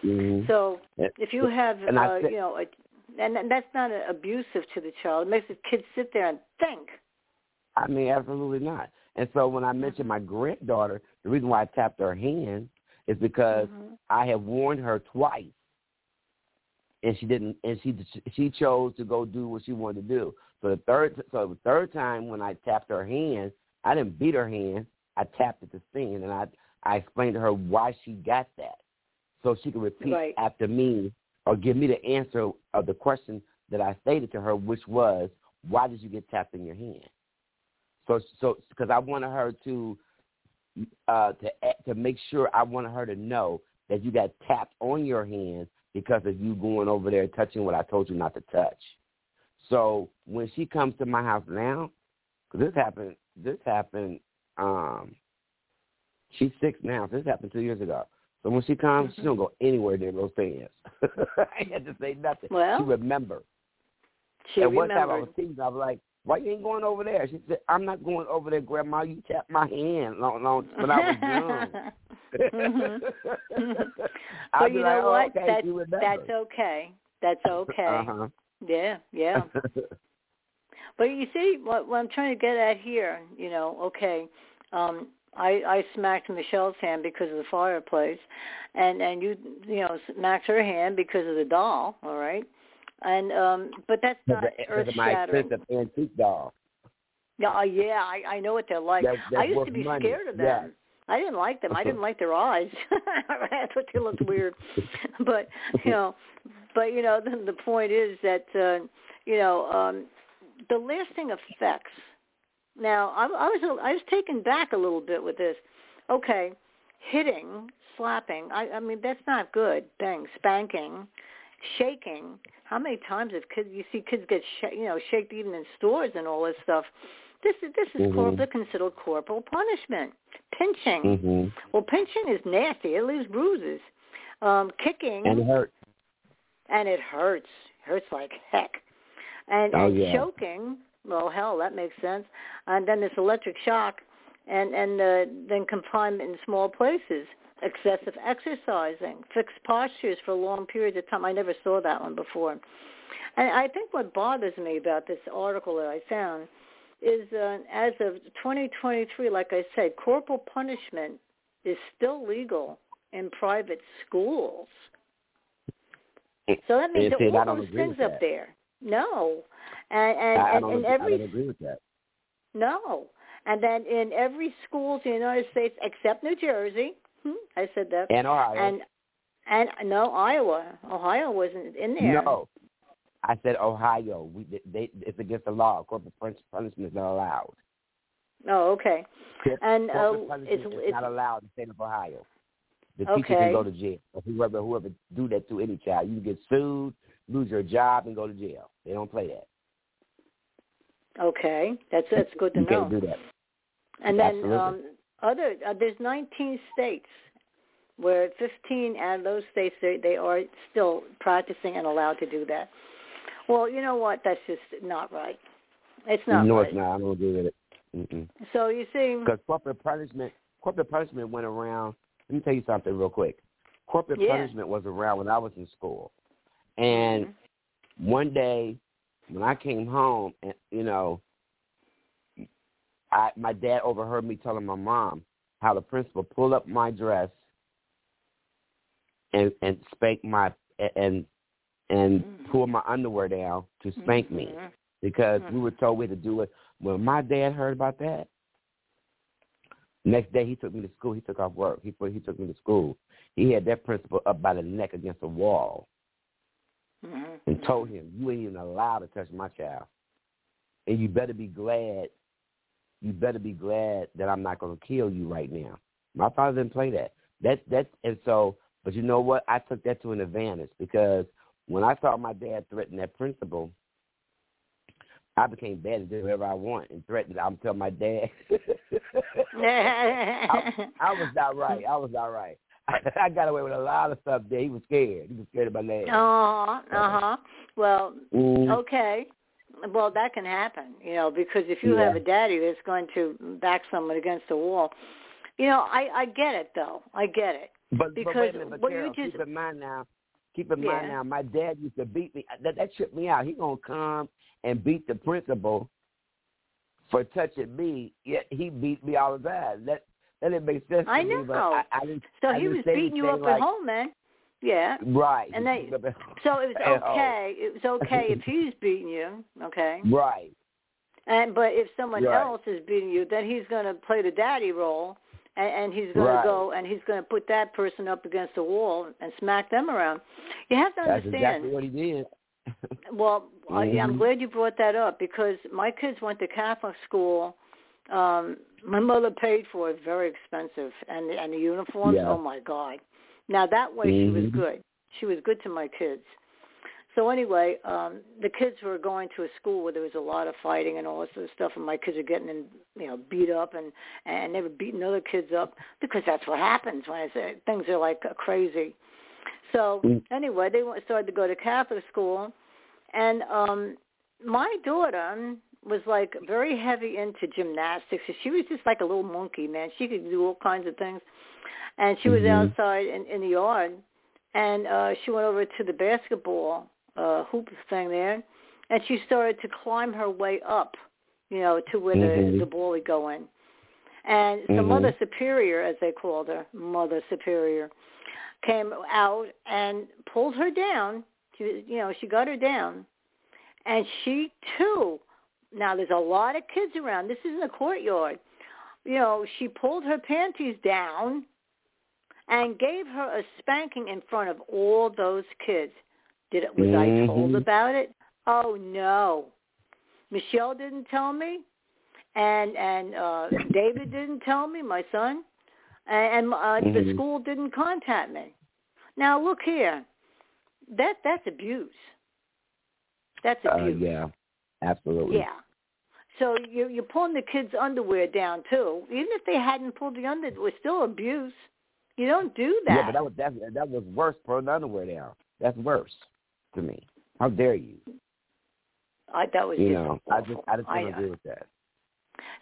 Mhm. so if you have uh, you know a, and and that's not abusive to the child it makes the kid sit there and think I mean, absolutely not. And so when I mentioned my granddaughter, the reason why I tapped her hand is because Mhm. I have warned her twice, and she didn't. And she she chose to go do what she wanted to do. So the third so the third time when I tapped her hand, I didn't beat her hand. I tapped it to sing, and I I explained to her why she got that, so she could repeat Right. after me or give me the answer of the question that I stated to her, which was, "Why did you get tapped in your hand?" So so because I wanted her to uh to to make sure I wanted her to know that you got tapped on your hand because of you going over there touching what I told you not to touch. So when she comes to my house now, because this happened, this happened. Um, she's six now. So this happened two years ago. So when she comes, she don't go anywhere near those pants. I had to say nothing. Well, she remembered. she and one time I remembered was teasing, I was like, "Why you ain't going over there?" She said, "I'm not going over there, Grandma. You tapped my hand long, long when I was young." Mhm. I'll but you like, know "Oh, what? okay, that's that's okay. That's okay. Uh-huh. Yeah, yeah. But you see, what, what I'm trying to get at here, you know, okay, um, I I smacked Michelle's hand because of the fireplace, and and you you know smacked her hand because of the doll, all right, and um, but that's not earth my shattering. expensive antique doll. Yeah, uh, yeah, I I know what they're like. That- I used to be money. scared of them. Yes. I didn't like them. I didn't like their eyes. I thought they looked weird. but you know, but you know, the, the point is that uh, you know um, the lasting effects. Now, I, I was I was taken back a little bit with this. Okay, hitting, slapping. I, I mean, that's not good. Bang, spanking, shaking. How many times have kids? You see kids get sh- you know shaked even in stores and all this stuff. This is this is Mhm. corporal considered corporal punishment. Pinching. Mhm. Well, pinching is nasty. It leaves bruises. Um, kicking And it hurt. and it hurts. Hurts like heck. And, Oh, and yeah. choking, well, hell, that makes sense. And then this electric shock, and and uh, then confinement in small places, excessive exercising, fixed postures for long periods of time. I never saw that one before. And I think what bothers me about this article that I found is, uh, as of 2023, like I said, corporal punishment is still legal in private schools. So that means that all those things up there. No, and and, I, I and, and agree- every I don't agree with that. no, and then in every schools in the United States except New Jersey, hmm, I said that, And Ohio. and And no, Iowa, Ohio wasn't in there. No, I said Ohio. We they, it's against the law. Corporal punishment is not allowed. Oh, okay. And uh, it's, it's not allowed in the state of Ohio. The okay. teacher can go to jail. Or whoever whoever do that to any child, you can get sued, lose your job, and go to jail. They don't play that. Okay, that's that's good to you know. Can't do that. And then um, other uh, there's 19 states where 15 out of those states they they are still practicing and allowed to do that. Well, you know what? That's just not right. It's not no, right. it's not. I don't agree with it. Mm-mm. So you see, because corporate punishment, corporate punishment went around. Let me tell you something real quick. Corporate Yeah. punishment was around when I was in school, and Mm-hmm. one day when I came home, and you know, I my dad overheard me telling my mom how the principal pulled up my dress and and spanked my and and Mhm. pulled my underwear down to spank me Mhm. because we were told we had to do it. When my dad heard about that, next day he took me to school. He took off work. He put he took me to school. He had that principal up by the neck against the wall Mhm. and told him, "You ain't even allowed to touch my child, and you better be glad. You better be glad that I'm not going to kill you right now." My father didn't play that. That that and so, but you know what? I took that to an advantage because when I saw my dad threaten that principal, I became bad and did whatever I want and threatened. I'm telling my dad. I, I was not right. I was not right. I got away with a lot of stuff there. He was scared. He was scared of my dad. Uh huh. Uh huh. Well, Mm. okay. Well, that can happen, you know, because if you Yeah. have a daddy that's going to back someone against the wall, you know, I I get it though. I get it. But, Because but wait a minute, but what you just- keep in mind now. Keep in mind Yeah. now. My dad used to beat me. That that tripped me out. He gonna come and beat the principal for touching me. Yet he beat me all the time. That that didn't make sense to I me. Know. I, I didn't. So I he was beating you up anything at home, man. Yeah. Right. And they- beat me up at home. So it was okay. It was okay if he's beating you, okay. Right. And but if someone Right. else is beating you, then he's going to play the daddy role, and, and he's going Right. to go and he's going to put that person up against the wall and smack them around. You have to That's understand. exactly what he did. Well, I, I'm Mhm. glad you brought that up because my kids went to Catholic school. Um, my mother paid for it, very expensive, and the, and the uniforms. Yeah. Oh my God! Now that way she was Mhm. good. She was good to my kids. So anyway, um, the kids were going to a school where there was a lot of fighting and all this sort of stuff, and my kids are getting, in, you know, beat up, and and they were beating other kids up because that's what happens when I say things are like crazy. So Mm. anyway, they started to go to Catholic school, and um my daughter was like very heavy into gymnastics. She was just like a little monkey, man. She could do all kinds of things. And she was Mhm. outside in, in the yard, and uh she went over to the basketball uh hoop thing there, and she started to climb her way up, you know, to where Mhm. the the ball would go in. And the Mhm. mother superior, as they called her, mother superior, came out and pulled her down. She, you know, she got her down, and she too. Now there's a lot of kids around. This is in the courtyard. You know, she pulled her panties down and gave her a spanking in front of all those kids. Did it? Was I told about it? Oh no, Michelle didn't tell me, and and uh David didn't tell me. My son, and, and uh, the Mhm. school didn't contact me. Now look here, that that's abuse. That's Uh, abuse. yeah. Absolutely. Yeah. So you're, you're pulling the kids' underwear down too. Even if they hadn't pulled the under, it was still abuse. You don't do that. Yeah, but that was that, that was worse. Pulling the underwear down. That's worse to me. How dare you? I, that was You just know, I just. I just don't I- agree with that.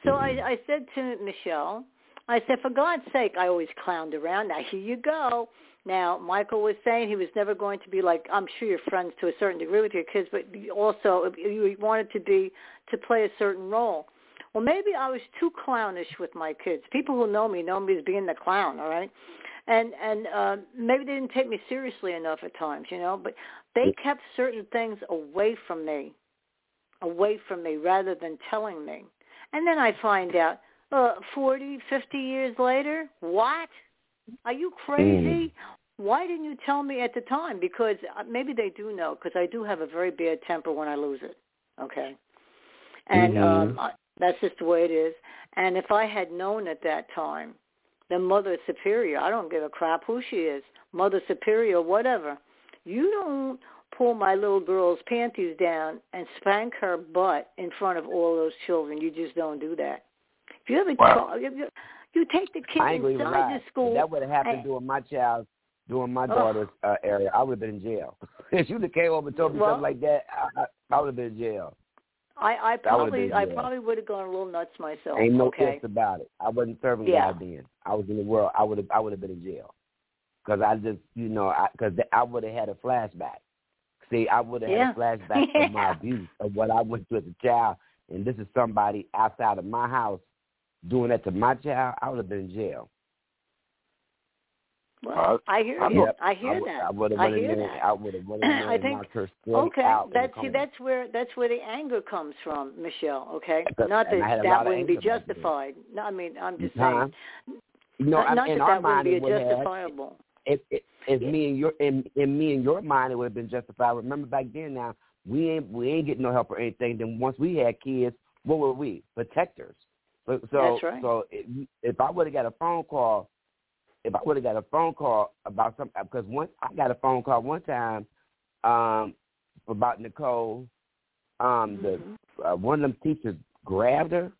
So Mhm. I, I said to Michelle, I said, for God's sake, I always clowned around. Now here you go. Now Michael was saying he was never going to be like I'm sure you're friends to a certain degree with your kids, but also you wanted to be to play a certain role. Well, maybe I was too clownish with my kids. People who know me know me as being the clown, all right? And and uh, maybe they didn't take me seriously enough at times, you know. But they kept certain things away from me, away from me, rather than telling me. And then I find out, uh, 40, 50 years later, what? Are you crazy? Why didn't you tell me at the time? Because uh, maybe they do know. Because I do have a very bad temper when I lose it. Okay, and mm-hmm. um, that's just the way it is. And if I had known at that time, then Mother Superior, I don't give a crap who she is, Mother Superior, whatever. You don't pull my little girl's panties down and spank her butt in front of all those children. You just don't do that. If you ever wow. talk, you, you take the kid inside the school. If that would have happened and, during my child, during my daughter's uh, area, I would have been in jail. if you'd have came over and told me well, something like that, I, I, I would have been in jail. I, I probably, I jail. probably would have gone a little nuts myself. Ain't no okay? ifs about it. I wasn't serving Yeah. God then. I was in the world. I would have, I would have been in jail. Because I just, you know, because I, I would have had a flashback. See, I would have Yeah. had a flashback of my abuse of what I went through as a child, and this is somebody outside of my house doing that to my child. I would have been in jail. Well, I hear I'm you. Yep. I hear I that. I would have I hear that. I would have I think- her Okay, out. in the that's see, that's where that's where the anger comes from, Michelle. Okay, Because- not that I that wouldn't be anger back then. justified. No, I mean, I'm just Huh? saying. Know, not not in that our that wouldn't mind, be it would have. justifiable. if if, if Yeah. me and your in, in me and your mind it would have been justified. Remember back then now we ain't we ain't getting no help or anything. Then once we had kids, what were we? Protectors. So so, That's right. so if, if I would have got a phone call, if I would have got a phone call about something because once I got a phone call one time um about Nicole, um the Mhm. uh, one of them teachers grabbed her.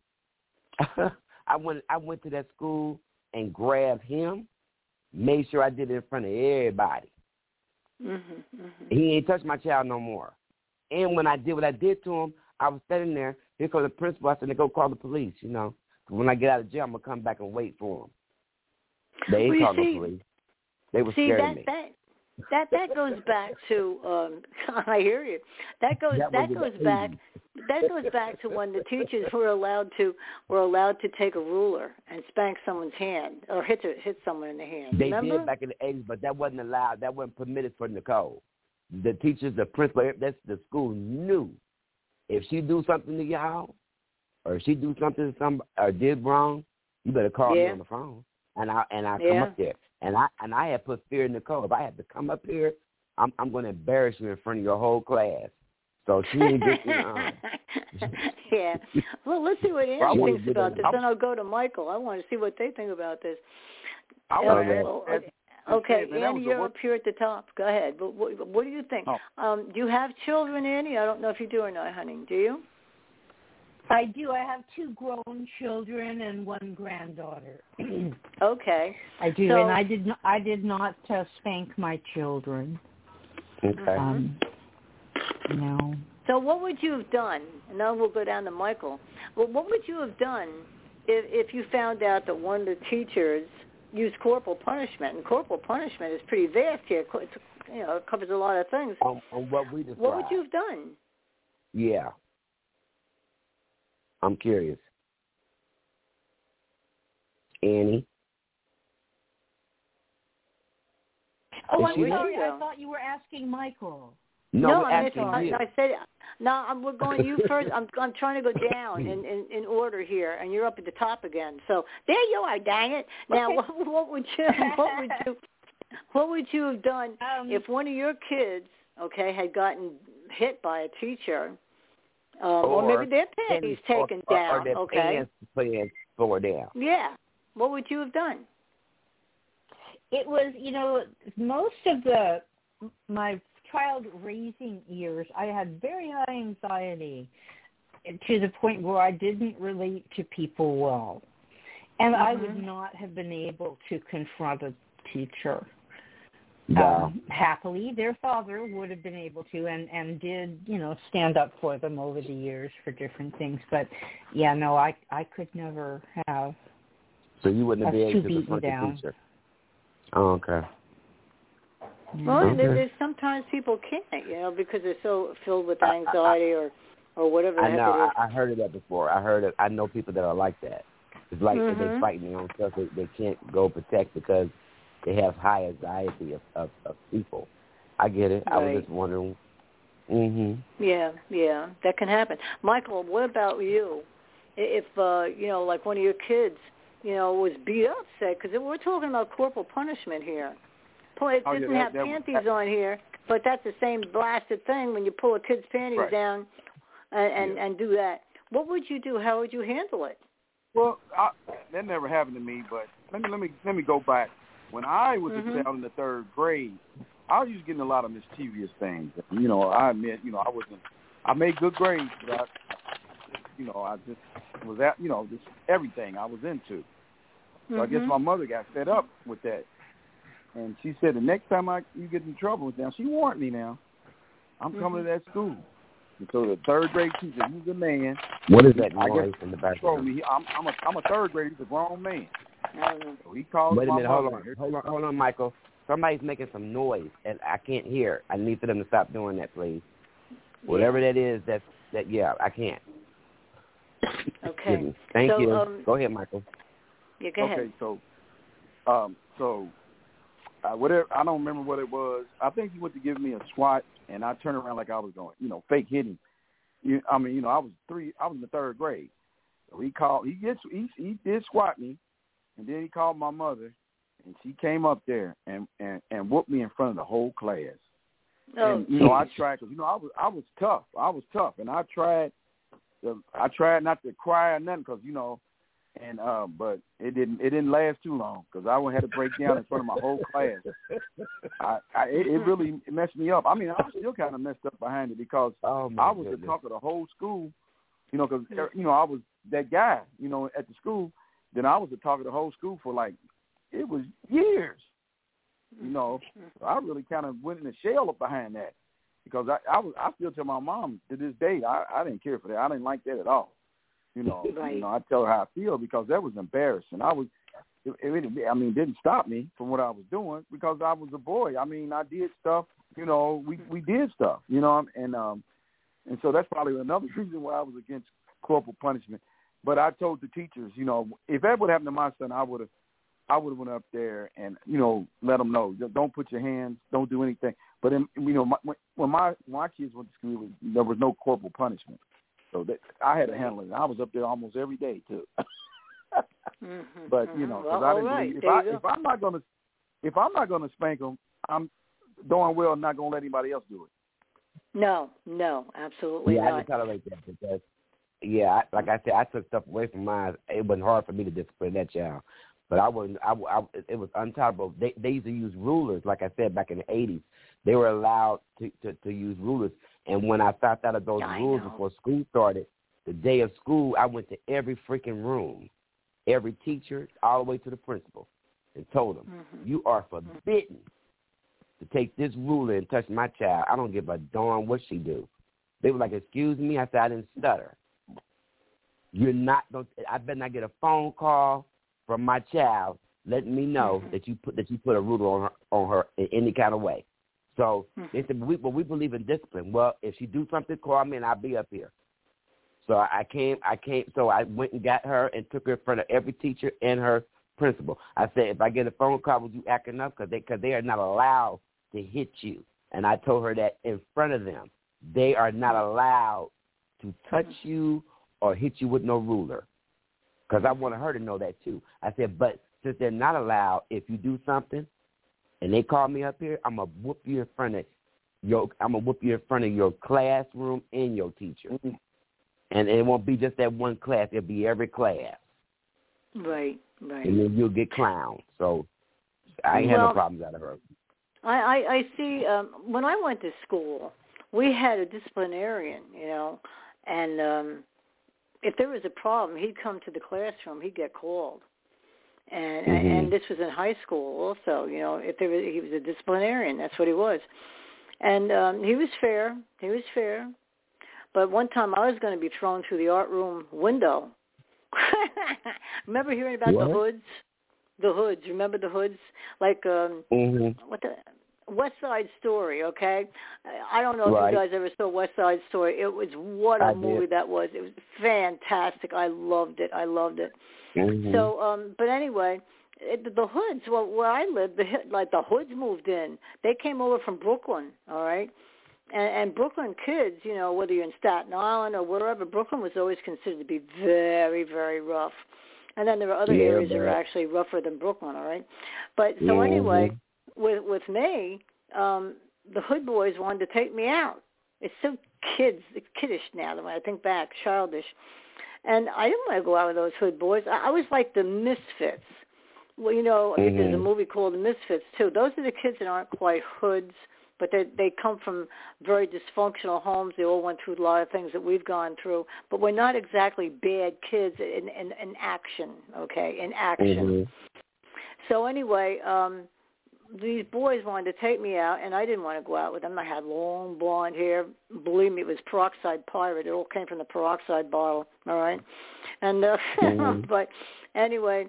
I went I went to that school and grabbed him made sure I did it in front of everybody. Mhm. Mhm. He ain't touched my child no more. And when I did what I did to him, I was standing there. Here comes the principal. I said, "Go call the police." You know, when I get out of jail, I'm gonna come back and wait for him. They Well, called see- They were See scared that of me. that that that goes back to um I hear you. That goes That that, goes back that goes back to when the teachers were allowed to were allowed to take a ruler and spank someone's hand or hit a, hit someone in the hand. They Remember? did back in the '80s, but that wasn't allowed. That wasn't permitted for Nicole. The teachers, the principal, that's the school knew if she do something to y'all, or if she do something to some or did wrong, you better call me on the phone, and I and I come up there, and I and I had put fear in Nicole. If I had to come up here, I'm I'm going to embarrass you in front of your whole class. So she ain't get you. Uh, yeah. Well, let's see what Andy Well, I wanna thinks about this. I'm- Then I'll go to Michael. I want to see what they think about this. I Uh, wanna Okay. ask- well, ask- okay. Okay, Andy, you're up here at the top. Go ahead. But what, what do you think? Oh. Um, do you have children, Andy? I don't know if you do or not, honey. Do you? I do. I have two grown children and one granddaughter. Okay. I do, So- and I did not. I did not uh, spank my children. okay. Um, no. So what would you have done? And then we'll go down to Michael. Well, what would you have done if, if you found out that one of the teachers used corporal punishment? And corporal punishment is pretty vast here. It's, you know, it covers a lot of things. on, on what we described. What would you have done? Yeah. I'm curious. Annie. Oh, I'm she- sorry. I thought you were asking Michael. No, no we're I'm asking asking, you. I, I said no. I'm, we're going you first. I'm I'm trying to go down in, in in order here, and you're up at the top again. So there you are. Dang it! Now, Okay. what, what would you what would you what would you have done Um, if one of your kids, okay, had gotten hit by a teacher, um, or, Or maybe their panties taken or, down, or, or their okay? pants pants tore down. Yeah. What would you have done? it was, you know, most of the my child raising years, I had very high anxiety to the point where I didn't relate to people well, and I would Mhm. not have been able to confront a teacher. Wow. Um, happily, their father would have been able to, and and did you know stand up for them over the years for different things. But yeah, no, I I could never have. so you wouldn't have been able to beaten confront down. the teacher. Oh, okay. Well, Okay. there, there's sometimes people can't, you know, because they're so filled with anxiety or or whatever I know. it is. I, I heard of that before. I heard it. I know people that are like that. It's like Mhm. they're fighting their own stuff. They, they can't go protect because they have high anxiety of, of, of people. I get it. I was just wondering. Mhm. Yeah, yeah, that can happen. Michael, what about you? If uh, you know, like one of your kids, you know, was beat up, say, because we're talking about corporal punishment here. pull, it Oh, doesn't that- have that- panties on here, but that's the same blasted thing when you pull a kid's panties Right. down and and, Yeah. and do that. What would you do? How would you handle it? Well, I, that never happened to me. But let me let me let me go back. When I was Mhm. a child in the third grade, I was just getting a lot of mischievous things. You know, I admit, you know, I wasn't. I made good grades, but I, you know, I just was at, you know, just everything I was into. So I guess Mhm. my mother got fed up with that, and she said the next time I you get in trouble, now she warned me. Now I'm coming to that school. And so the third grade teacher, he's a man, What is that I guess noise in the background? me he, I'm I'm a I'm a third grader. He's a grown man. I don't. So he called Wait a minute, hold on, hold on, hold on, Michael. Somebody's making some noise, and I can't hear. I need for them to stop doing that, please. Whatever that is, that's that. Yeah, I can't. Okay. Thank So, you. um, Go ahead, Michael. Yeah, go okay, ahead. so, um, so, uh, whatever. I don't remember what it was. I think he went to give me a swat, and I turned around like I was going, you know, fake hitting. You, I mean, you know, I was three. I was in the third grade. So he called. He gets. He he did swat me, and then he called my mother, and she came up there and and and whooped me in front of the whole class. Oh, and you know, I tried because you know I was I was tough. I was tough, and I tried. To, I tried not to cry or nothing because you know, and uh, but it didn't it didn't last too long because I had to break down in front of my whole class. I, I it, it really messed me up. I mean, I'm still kind of messed up behind it because Oh I was the talk of the whole school. You know, because you know I was that guy. You know, at the school. Then I was the talk of the whole school for like it was years. You know, so I really kind of went in a shell up behind that because I I was I still tell my mom to this day I I didn't care for that. I didn't like that at all. You know, Right. you know I tell her how I feel because that was embarrassing. I was. It, it, I mean, it didn't stop me from what I was doing because I was a boy. I mean, I did stuff. You know, we we did stuff. You know, and um, and so that's probably another reason why I was against corporal punishment. But I told the teachers, you know, if that would happen to my son, I would have, I would have went up there and you know let them know, don't put your hands, don't do anything. But in, you know, my, when my my kids went to school, there was no corporal punishment, so that I had to handle it. I was up there almost every day too. Mhm, but you know, know, 'cause well, I didn't right. if I if I'm not gonna if I'm not gonna spank them, I'm darn well not gonna let anybody else do it. No, no, absolutely Yeah, I not. can tolerate that because, yeah, I, like I said, I took stuff away from mine. It wasn't hard for me to discipline that child, but I wasn't. I, I it was intolerable. They they used to use rulers, like I said back in the eighties. They were allowed to, to to use rulers, and when I found out of those I rules know. before school started, the day of school, I went to every freaking room, every teacher, all the way to the principal, and told them, Mhm. "You are forbidden to take this ruler and touch my child. I don't give a darn what she do." They were like, "Excuse me." I said, "I didn't stutter." You're not going. I better not get a phone call from my child letting me know Mhm. that you put that you put a ruler on her on her in any kind of way. So Mhm. they said, but we, but we believe in discipline. Well, if she do something, call me and I'll be up here. So I came, I came, so I went and got her and took her in front of every teacher and her principal. I said, if I get a phone call, would you acting up? Because they, cause they are not allowed to hit you. And I told her that in front of them. They are not allowed to touch you or hit you with no ruler. Because I wanted her to know that too. I said, but since they're not allowed, if you do something and they call me up here, I'm gonna whoop you in front of your I'm gonna whoop you in front of your classroom and your teacher. And it won't be just that one class, it'll be every class. Right, right. And then you'll get clowned. So I ain't had no problems out of her. I, I, I see. Um, when I went to school, we had a disciplinarian, you know, and um, if there was a problem, he'd come to the classroom. He'd get called, and Mhm. and this was in high school also. You know, if there was, he was a disciplinarian. That's what he was, and um, he was fair. He was fair. But one time, I was going to be thrown through the art room window. Remember hearing about the hoods? The hoods. Remember the hoods? Like um Mhm. what the West Side Story, okay? I don't know if Right. you guys ever saw West Side Story. It was what a I did. movie that was. It was fantastic. I loved it. I loved it. Mhm. So, um but anyway, it, the hoods, well, where I lived, the like the hoods moved in. They came over from Brooklyn, all right? And, and Brooklyn kids, you know, whether you're in Staten Island or wherever, Brooklyn was always considered to be very, very rough. And then there are other Yeah, areas that are but- actually rougher than Brooklyn, all right? But so Mhm. anyway, with with me, um, the hood boys wanted to take me out. It's so kids, kiddish now. When I think back, childish. And I didn't want to go out with those hood boys. I, I was like the misfits. Well, you know, Mhm. there's a movie called The Misfits too. Those are the kids that aren't quite hoods, but they they come from very dysfunctional homes. They all went through a lot of things that we've gone through, but we're not exactly bad kids in in, in action. Okay, in action. Mhm. So anyway, um these boys wanted to take me out, and I didn't want to go out with them. I had long blonde hair. Believe me, it was peroxide pirate. It all came from the peroxide bottle. All right, and uh, Mhm. but anyway,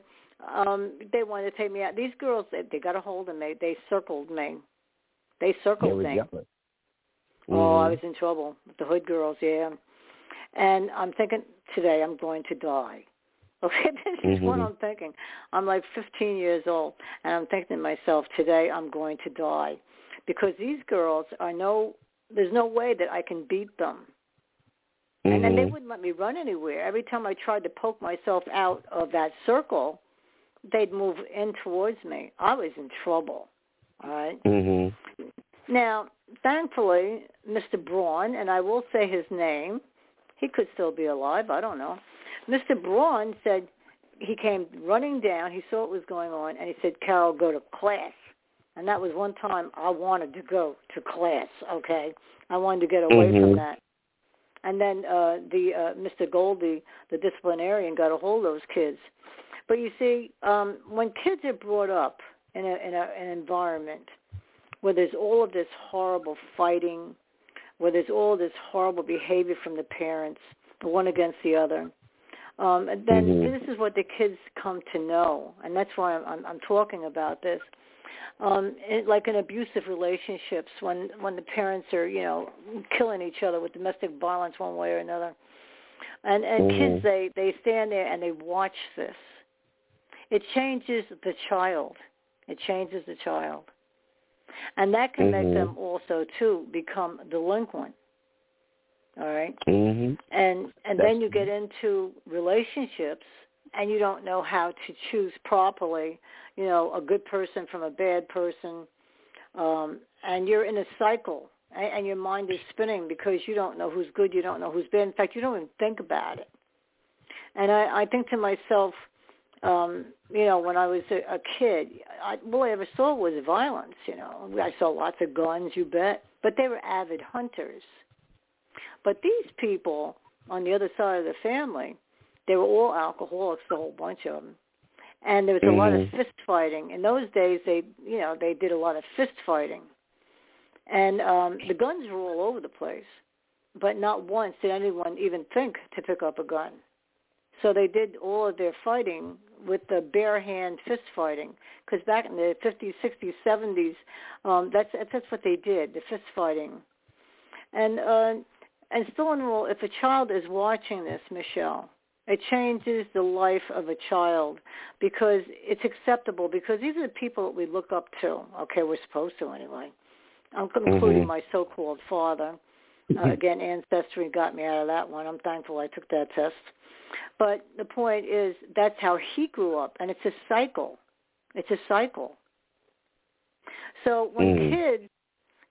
um they wanted to take me out. These girls, they, they got a hold of me. They circled me. They circled me. jealous. Oh, I Mhm. was in trouble the hood girls, yeah. And I'm thinking today I'm going to die. Okay, this is what Mhm. I'm thinking. I'm like 15 years old, and I'm thinking to myself, today I'm going to die, because these girls are no. There's no way that I can beat them, and then they Mhm. wouldn't let me run anywhere. Every time I tried to poke myself out of that circle, they'd move in towards me. I was in trouble. All right. Mhm. Now, thankfully, Mr. Braun, and I will say his name, he could still be alive, I don't know. Mr. Braun said he came running down, he saw what was going on, and he said, Carol, go to class. And that was one time I wanted to go to class, okay? I wanted to get away Mhm. from that. And then uh the uh Mr. Goldie, the disciplinarian, got a hold of those kids. But you see, um when kids are brought up in a in a, an environment where there's all of this horrible fighting, where there's all this horrible behavior from the parents, the one against the other. Um, and then Mhm. this is what the kids come to know, and that's why I'm, I'm, I'm talking about this. Um, it, like in abusive relationships, when when the parents are, you know, killing each other with domestic violence one way or another, and and Mhm. kids they they stand there and they watch this. It changes the child. It changes the child and that can make Mhm. them also too become delinquent all right? Mhm. and and That's then you get into relationships and you don't know how to choose properly you know a good person from a bad person um and you're in a cycle and, and your mind is spinning because you don't know who's good you don't know who's bad. In fact you don't even think about it. And i i think to myself um you know when i was a, a kid I, all i ever saw was violence you know. I saw lots of guns you bet but they were avid hunters but these people on the other side of the family they were all alcoholics the whole bunch of them and there was a lot of Mhm. fist fighting. In those days they you know they did a lot of fist fighting. And um the guns were all over the place but not once did anyone even think to pick up a gun. So they did all of their fighting with the bare hand fist fighting because back in the 50s 60s 70s um that's that's what they did the fist fighting. And uh and still in all if a child is watching this michelle it changes the life of a child because it's acceptable because these are the people that we look up to. Okay we're supposed to anyway. I'm including Mhm. my so-called father. Uh, again ancestry got me out of that one. I'm thankful i took that test. But the point is that's how he grew up and it's a cycle. It's a cycle. So when Mhm. kids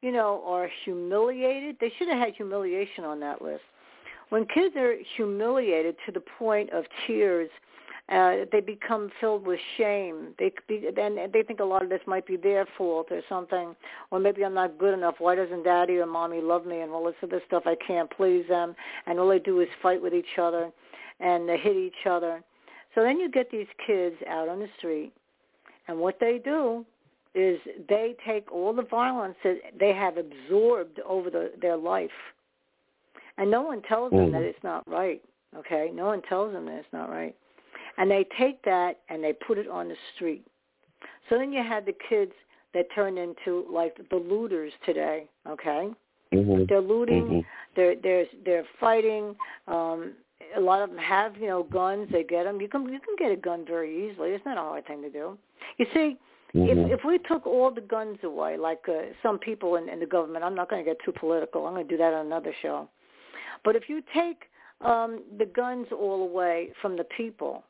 you know are humiliated they should have had humiliation on that list when kids are humiliated to the point of tears uh, they become filled with shame. They then they think a lot of this might be their fault or something, or maybe I'm not good enough. Why doesn't Daddy or Mommy love me? And all this other stuff. I can't please them, and all they do is fight with each other, and they hit each other. So then you get these kids out on the street, and what they do is they take all the violence that they have absorbed over the, their life, and no one tells them Mhm. that it's not right. Okay, no one tells them that it's not right and they take that and they put it on the street. So then you had the kids that turned into like the looters today, okay? Mhm. They're looting, Mhm. they're they're they're fighting. Um a lot of them have, you know, guns. They get them. You can you can get a gun very easily. It's not a hard thing to do. You see, Mhm. if if we took all the guns away, like uh, some people in, in the government, I'm not going to get too political. I'm going to do that on another show. But if you take um, the guns all away from the people,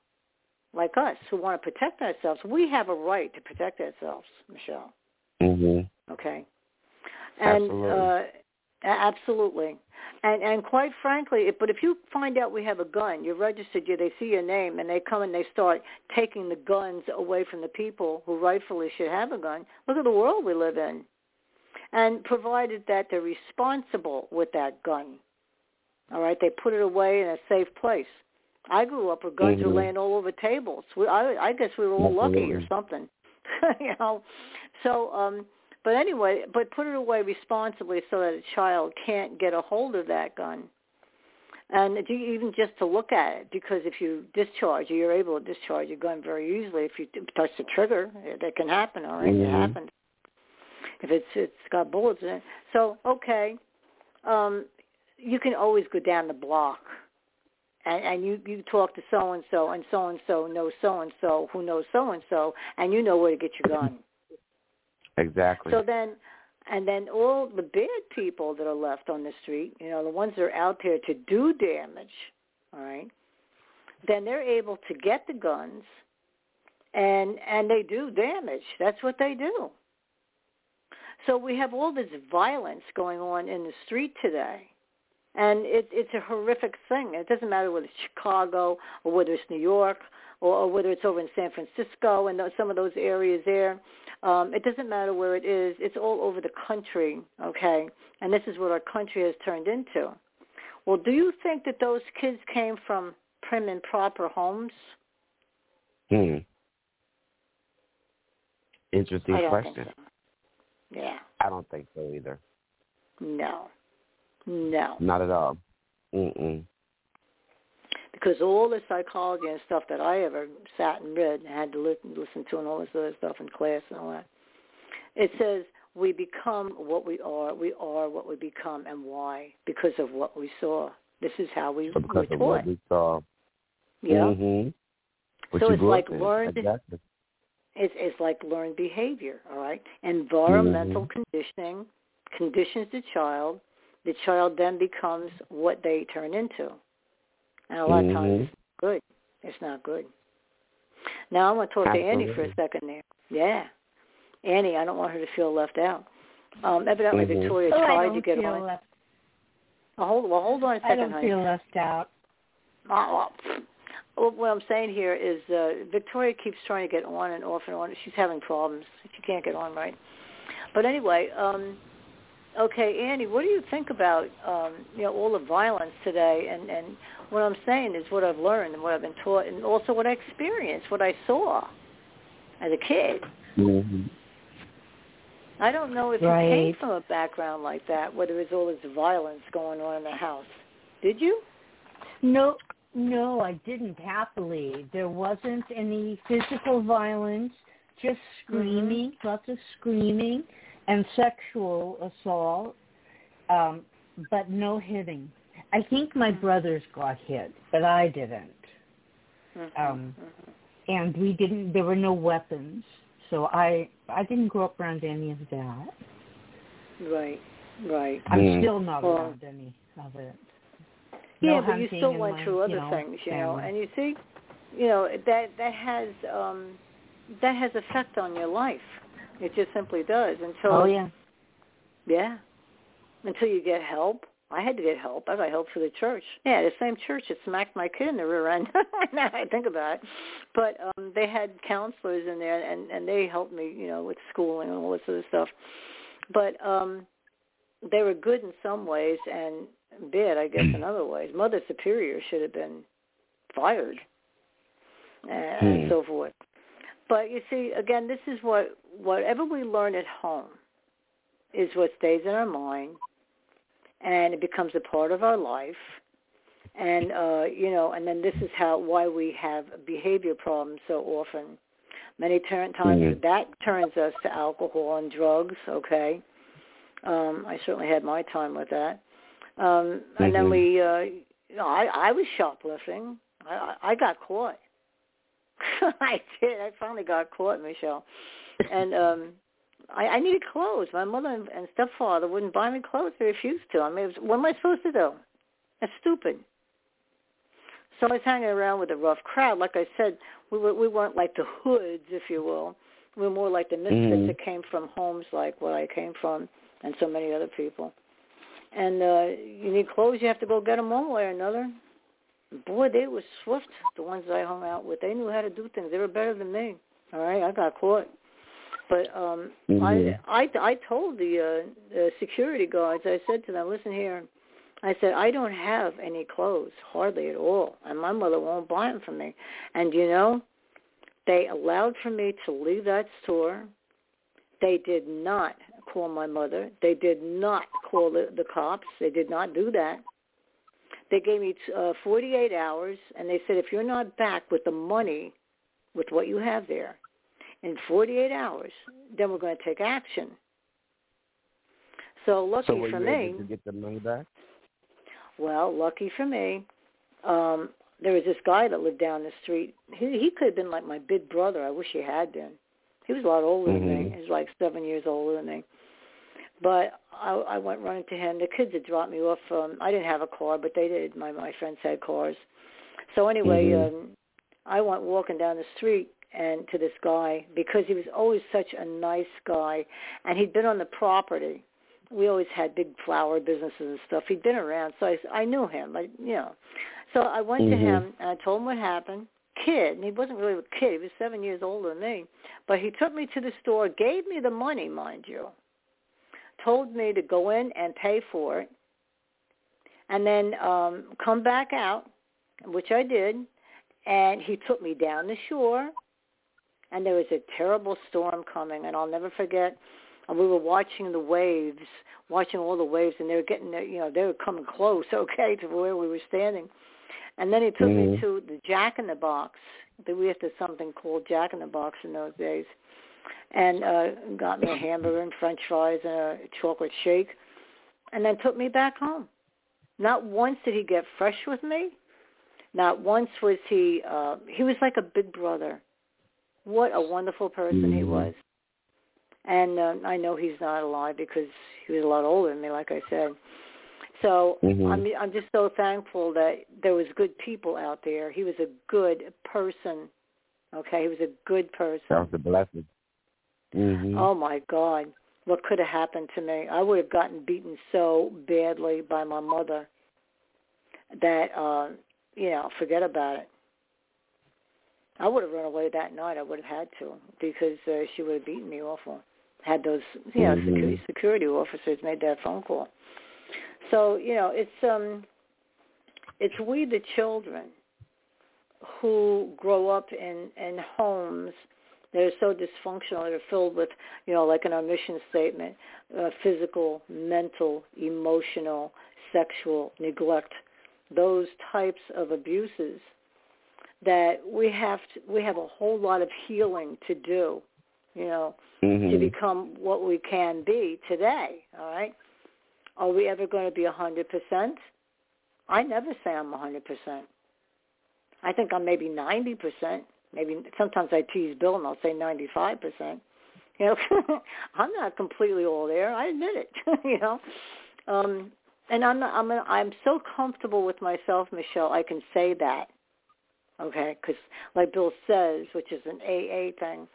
like us, who want to protect ourselves, we have a right to protect ourselves, Michelle. Mhm. Okay. And Absolutely. uh absolutely. And and quite frankly, if, but if you find out we have a gun, you're registered, you they see your name, and they come and they start taking the guns away from the people who rightfully should have a gun. Look at the world we live in. And provided that they're responsible with that gun, all right, they put it away in a safe place. I grew up with guns were Mhm. laying all over tables. We, I, I guess we were all lucky or something, you know. So, um, but anyway, but put it away responsibly so that a child can't get a hold of that gun. And even just to look at it, because if you discharge, you're able to discharge your gun very easily. If you touch the trigger, that can happen. All right, it Mhm. happens. If it's it's got bullets in it. So okay, um, you can always go down the block, and, and you you talk to so and so, and so and so knows so and so who knows so and so, and you know where to get your gun. Exactly. So then, and then all the bad people that are left on the street, you know, the ones that are out there to do damage, all right, then they're able to get the guns, and and they do damage. That's what they do. So we have all this violence going on in the street today. And it, it's a horrific thing. It doesn't matter whether it's Chicago or whether it's New York or, or whether it's over in San Francisco and some of those areas there. Um, it doesn't matter where it is. It's all over the country, okay? And this is what our country has turned into. Well, do you think that those kids came from prim and proper homes? Hmm. Interesting question. so. Yeah. I don't think so either. No. No. Not at all. Mm-mm. Because all the psychology and stuff that I ever sat and read and had to listen, listen to and all this other stuff in class and all that, it says we become what we are. We are what we become, and why? Because of what we saw. This is how we So were because of taught. what we saw. Yeah, Mm-hmm. What So it's like learned- Exactly. it's it's like learned behavior. All right, environmental Mhm. conditioning conditions the child. The child then becomes what they turn into, and a lot of times Mhm. it's not good. It's not good. Now I want to talk to Annie for a second there. Yeah, Annie, I don't want her to feel left out. Um, evidently, Mhm. Victoria Oh, I tried don't to get feel on. left. Well, hold, well, hold on a second, I don't honey. feel left out. Uh, well, what I'm saying here is uh, Victoria keeps trying to get on and off and on. She's having problems. She can't get on right. But anyway, um, okay, Andy, what do you think about um, you know all the violence today? And and what I'm saying is what I've learned and what I've been taught, and also what I experienced, what I saw as a kid. Mm-hmm. I don't know if you came from a background like that, where there was all this violence going on in the house. Did you? No, no, I didn't. Happily, there wasn't any physical violence, just screaming, lots of screaming, and sexual assault, um, but no hitting. I think my brothers got hit, but I didn't. Mhm, Um, mhm. And we didn't. There were no weapons, so I I didn't grow up around any of that. Right, right. I'm Mm. still not Well- around any of it. No Yeah, but you still went my, through other you know, things, you know, family. and you see, you know that that has um that has effect on your life. It just simply does. Until Oh yeah. yeah, until you get help. I had to get help. I got help for the church. Yeah, the same church that smacked my kid in the rear end. now I think about it, but um they had counselors in there, and and they helped me, you know, with schooling and all this other stuff. But um they were good in some ways and bad, I guess, in other ways. Mother Superior should have been fired and Hmm. so forth. But you see, again, this is what whatever we learn at home is what stays in our mind, and it becomes a part of our life. And uh, you know, and then this is how why we have behavior problems so often. Many times Mhm. that turns us to alcohol and drugs. Okay, um, I certainly had my time with that. Um, and then Mhm. we, uh, you know, I, I was shoplifting. I, I I got caught. I did. I finally got caught, Michelle. And um, I, I needed clothes. My mother and, and stepfather wouldn't buy me clothes. They refused to. I mean, it was, what am I supposed to do? That's stupid. So I was hanging around with a rough crowd. Like I said, we were we weren't like the hoods, if you will. We're more like the misfits Mhm. that came from homes like what I came from, and so many other people. And uh you need clothes, you have to go get them one way or another. Boy, they were swift. The ones I hung out with, they knew how to do things. They were better than me. All right, I got caught. But um Mhm. I I I told the uh the security guards, I said to them, "Listen here. I said, I don't have any clothes, hardly at all, and my mother won't buy them for me. And you know, they allowed for me to leave that store. They did not call my mother. They did not call the, the cops. They did not do that. They gave me uh, 48 hours, and they said, if you're not back with the money, with what you have there, in 48 hours, then we're going to take action. So lucky So for you me, to get the money back? well, lucky for me, um, there was this guy that lived down the street. He he could have been like my big brother. I wish he had been. He was a lot older than me. Mhm. He was like seven years older than me. But I, I went running to him. The kids had dropped me off. Um, I didn't have a car, but they did. My my friends had cars. So anyway, Mhm. um, I went walking down the street and to this guy because he was always such a nice guy, and he'd been on the property we always had big flower businesses and stuff. He'd been around, so I, I knew him. I, you know, so I went to Mhm. him and I told him what happened. Kid, and he wasn't really a kid. He was seven years older than me, but he took me to the store, gave me the money, mind you, told me to go in and pay for it, and then um come back out, which I did, and he took me down the shore, and there was a terrible storm coming, and I'll never forget and we were watching the waves, watching all the waves, and they were getting, you know, they were coming close, okay, to where we were standing. And then he took me Mhm. to the Jack in the Box. We had to something called Jack in the Box in those days, and uh got me a hamburger and French fries and a chocolate shake, and then took me back home. Not once did he get fresh with me. Not once was he. uh He was like a big brother. What a wonderful person he Mhm. was and uh, I know he's not alive because he was a lot older than me, like I said. So Mhm. I'm I'm just so thankful that there was good people out there. He was a good person. Okay, he was a good person. That was a blessing. Mhm. Oh my God, what could have happened to me? I would have gotten beaten so badly by my mother that uh, you know, forget about it. I would have run away that night. I would have had to because uh, she would have beaten me awful. Had those you know Mhm. security security officers made that phone call. So you know it's um it's we the children who grow up in in homes that are so dysfunctional that are filled with you know like in our mission statement uh, physical mental emotional sexual neglect those types of abuses that we have to, we have a whole lot of healing to do you know Mhm. to become what we can be today all right? Are we ever going to be a hundred percent? I never say i'm a hundred percent. I think i'm maybe ninety percent. Maybe sometimes i tease bill and i'll say ninety five percent. You know i'm not completely all there. I admit it you know? Um and i'm i'm i'm so comfortable with myself michelle i can say that okay because like bill says which is an aa thing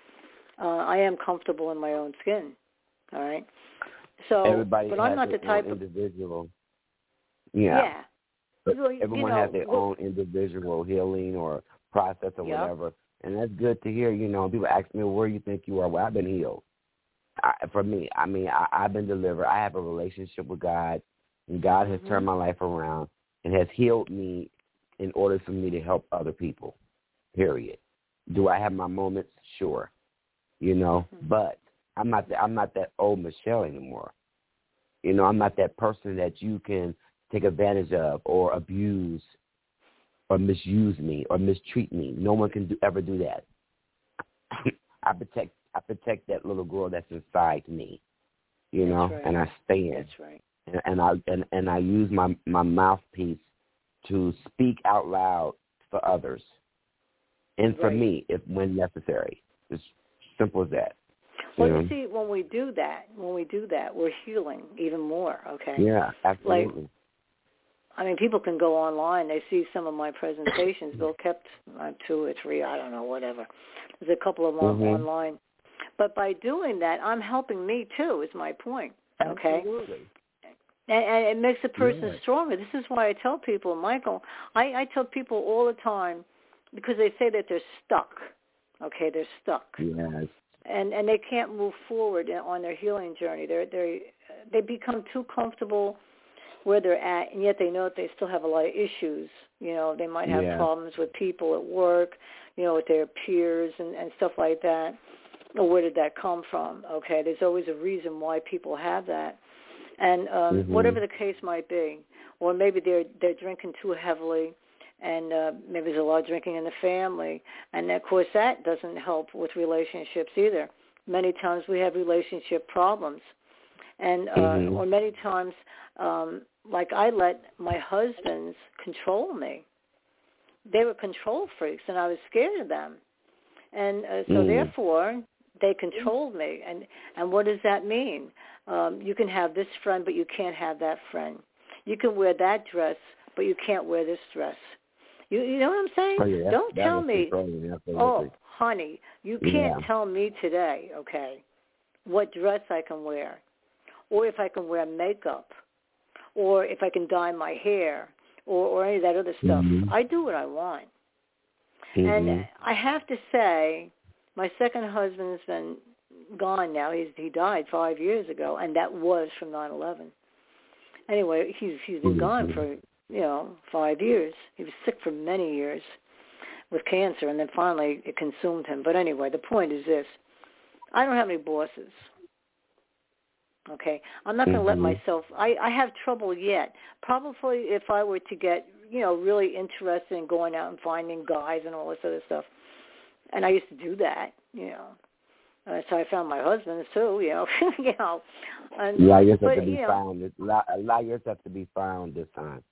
uh, I am comfortable in my own skin. All right. So, Everybody but I'm not the type of individual. yeah. Yeah. Well, you everyone know, has their well- own individual healing or process or Yeah. whatever, and that's good to hear. You know, people ask me, "Where you think you are?" Well, I've been healed. I, for me, I mean, I, I've been delivered. I have a relationship with God, and God has Mhm. turned my life around and has healed me in order for me to help other people. Period. Do I have my moments? Sure. You know, Mhm. but I'm not. The, I'm not that old Michelle anymore. You know, I'm not that person that you can take advantage of or abuse or misuse me or mistreat me. No one can do, ever do that. I protect I protect that little girl that's inside me, you That's know, right. and I stand That's right. and, and I and, and I use my my mouthpiece to speak out loud for others and for Right. me if when necessary. It's simple as that. Well, you you know? see, when we do that, when we do that, we're healing even more. Okay. Yeah, absolutely. Like, I mean, people can go online. They see some of my presentations. Bill kept uh, two or three. I don't know, whatever. There's a couple of them Mhm. online. But by doing that, I'm helping me too. Is my point. Okay. Absolutely. And, and it makes a person Yes. stronger. This is why I tell people, Michael. I, I tell people all the time because they say that they're stuck. Okay, they're stuck Yes. and and they can't move forward on their healing journey. They're they they become too comfortable where they're at, and yet they know that they still have a lot of issues. You know, they might have Yeah. problems with people at work, you know, with their peers and and stuff like that. Or where did that come from? Okay, there's always a reason why people have that, and um, Mhm. whatever the case might be, or maybe they're they're drinking too heavily and uh, maybe there's a lot of drinking in the family, and of course that doesn't help with relationships either. Many times we have relationship problems, and uh, Mhm. or many times, um, like I let my husbands control me. They were control freaks, and I was scared of them, and uh, so Mm. therefore they controlled me. And and what does that mean? Um, you can have this friend, but you can't have that friend. You can wear that dress, but you can't wear this dress. You you know what I'm saying? Oh, yeah. Don't tell me. Oh, honey, you can't Yeah. tell me today, okay, what dress I can wear, or if I can wear makeup, or if I can dye my hair, or or any of that other stuff. Mhm. I do what I want. Mhm. And I have to say, my second husband's been gone now. He's he died five years ago, and that was from nine eleven. Anyway, he's he's been gone Mhm. for you know five years. He was sick for many years with cancer, and then finally it consumed him. But anyway, the point is this: I don't have any bosses. Okay, I'm not going to let Mhm. myself. I I have trouble yet. Probably if I were to get you know really interested in going out and finding guys and all this other stuff, and I used to do that. You know, how I found my husband too. You know, you know. And, Allow yourself but, to be know, found. Allow, allow yourself to be found this time.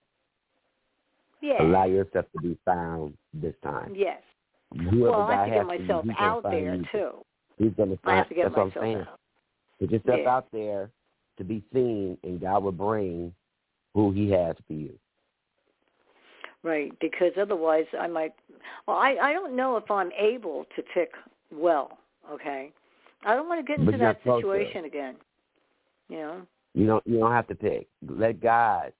Yeah. Allow yourself to be found this time. Yes. Whoever well, I have to get has for you, myself gonna out there you. too. He's gonna I find. have to get that's what I'm myself saying. out. Put yourself Yeah. out there to be seen, and God will bring who He has for you. Right, because otherwise I might. Well, I I don't know if I'm able to pick well. Okay, I don't want to get into that not supposed to. situation again. You know. You don't. You don't have to pick. Let God.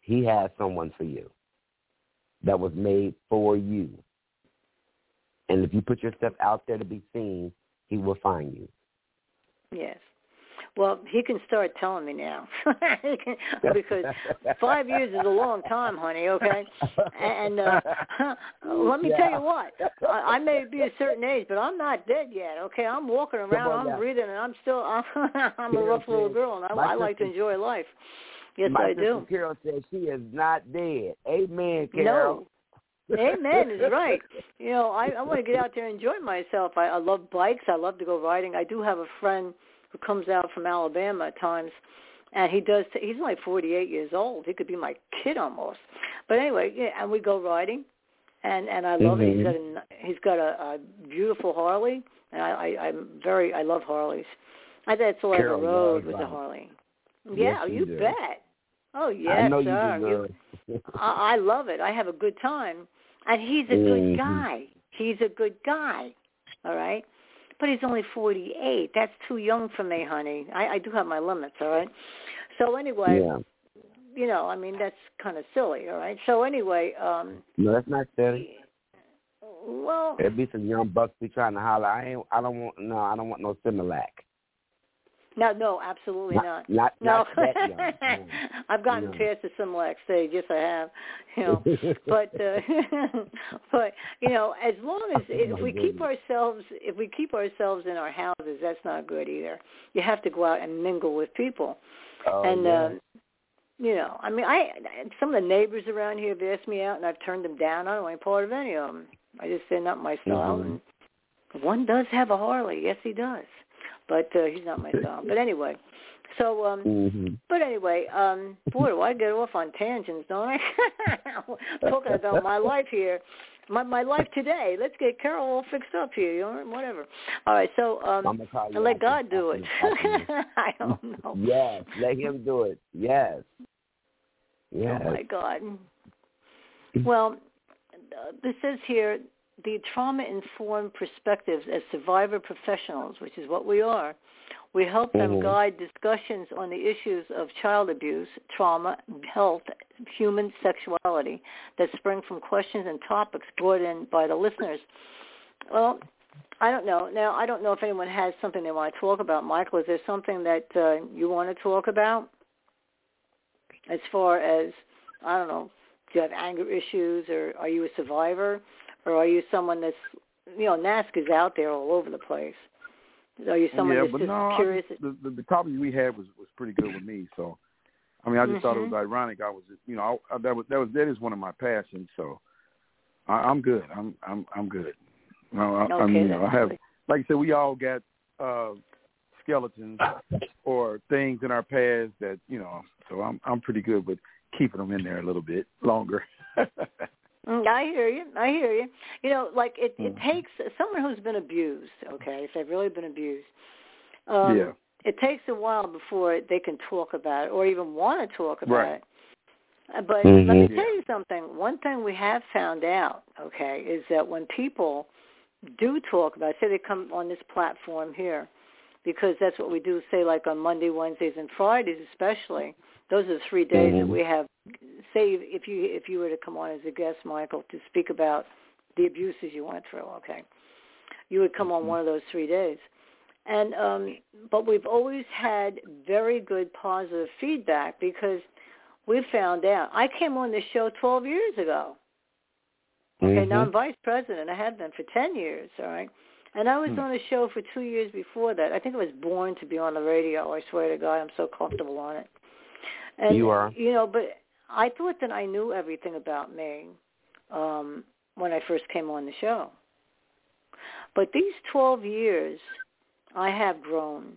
He has someone for you that was made for you. And if you put yourself out there to be seen, He will find you. Yes. Well, he can start telling me now, can- because five years is a long time, honey. Okay, and uh, let me tell you what, I, I may be a certain age, but I'm not dead yet. Okay, I'm walking around, on I'm breathing, and I'm still I'm, I'm a rough little girl, and I, I like to enjoy life. Yes, My I do. Carol says she is not dead. Amen, Carol. No. Amen is right. You know, I, I want to get out there and enjoy myself. I, I love bikes. I love to go riding. I do have a friend who comes out from Alabama at times, and he does. He's only 48 years old. He could be my kid almost. But anyway, yeah, and we go riding, and and I love it. He's got a he's got a, a beautiful Harley, and I, I I'm very I love Harleys. I that's all I ever Carol rode loves was a bikes. Harley. Yes, Yeah, you you bet. Oh yes, I know sir. you You- I, I love it. I have a good time, and he's a good Mhm. guy. He's a good guy. All right, but he's only forty-eight. That's too young for me, honey. I, I do have my limits. All right. So anyway, yeah. you know, I mean that's kind of silly. All right. So anyway, um, No, that's not silly. well, There'd be some young bucks be trying to holler. I ain't. I don't want. No, I don't want no Similac. No, no, absolutely not. Not. No, Not that young. No. I've gotten No. past the Similac stage. Yes, I have. You know, but uh, but you know, as long as if we keep ourselves if we keep ourselves in our houses, that's not good either. You have to go out and mingle with people, oh, and yeah. um, you know, I mean, I some of the neighbors around here have asked me out, and I've turned them down. I don't want any part of any of them. I just say not my style. Mhm. And one does have a Harley, yes, he does, but uh, he's not my style. But anyway, so um, Mhm. but anyway, um, boy, do I get off on tangents, don't I? Talking about my life here, my my life today. Let's get Carol all fixed up here, you know, whatever. All right, so um, I'm gonna call you and let God do it. I don't know. Yes, let him do it. Yes. Yes. Oh my God. Well, uh, this says here the trauma-informed perspectives as survivor professionals, which is what we are. We help them Mhm. guide discussions on the issues of child abuse, trauma, health, human sexuality that spring from questions and topics brought in by the listeners. Well, I don't know. Now, I don't know if anyone has something they want to talk about. Michael, is there something that uh, you want to talk about as far as, I don't know, do you have anger issues or are you a survivor or are you someone that's, you know, NAASCA is out there all over the place. Are you someone yeah, that's just no, I curious? just- the, the the topic we had was was pretty good with me. So, I mean, I just thought it was Mhm. ironic. I was, you know, I, I, that was that was that is one of my passions. So, I, I'm good. I'm I'm I'm good. No, I, I mean, you know, I have, like I said, we all got uh skeletons or things in our past that you know. So I'm I'm pretty good with keeping them in there a little bit longer. Mm, I hear you. I hear you. You know, like it, it Mhm. takes someone who's been abused. Okay, if they've really been abused, um, Yeah. it takes a while before they can talk about it or even want to talk about Right. it. Uh, But Mhm. let me tell you something. One thing we have found out, okay, is that when people do talk about it, say they come on this platform here, because that's what we do, say like on Monday, Wednesdays, and Fridays especially, those are the three days that Mhm. we have say if you if you were to come on as a guest, Michael, to speak about the abuses you went through, okay, you would come on one of those three days. And um, but we've always had very good positive feedback because we found out. I came on this show 12 years ago. Okay, now I'm Mhm. vice president. I have been for 10 years, all right? And I was Hmm. on a show for two years before that. I think I was born to be on the radio. I swear to God, I'm so comfortable on it. And, You are. You know, but I thought that I knew everything about me um, when I first came on the show. But these 12 years, I have grown.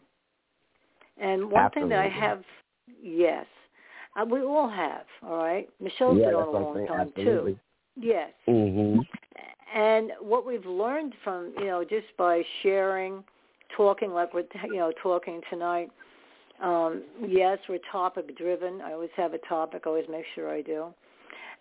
And one thing that I have, yes, uh, we all have, all right? Michelle's yeah, been on a long saying. time, Absolutely. too. Yes. Mhm. And what we've learned from, you know, just by sharing, talking like we're, you know, talking tonight, um, yes, we're topic driven. I always have a topic. I always make sure I do.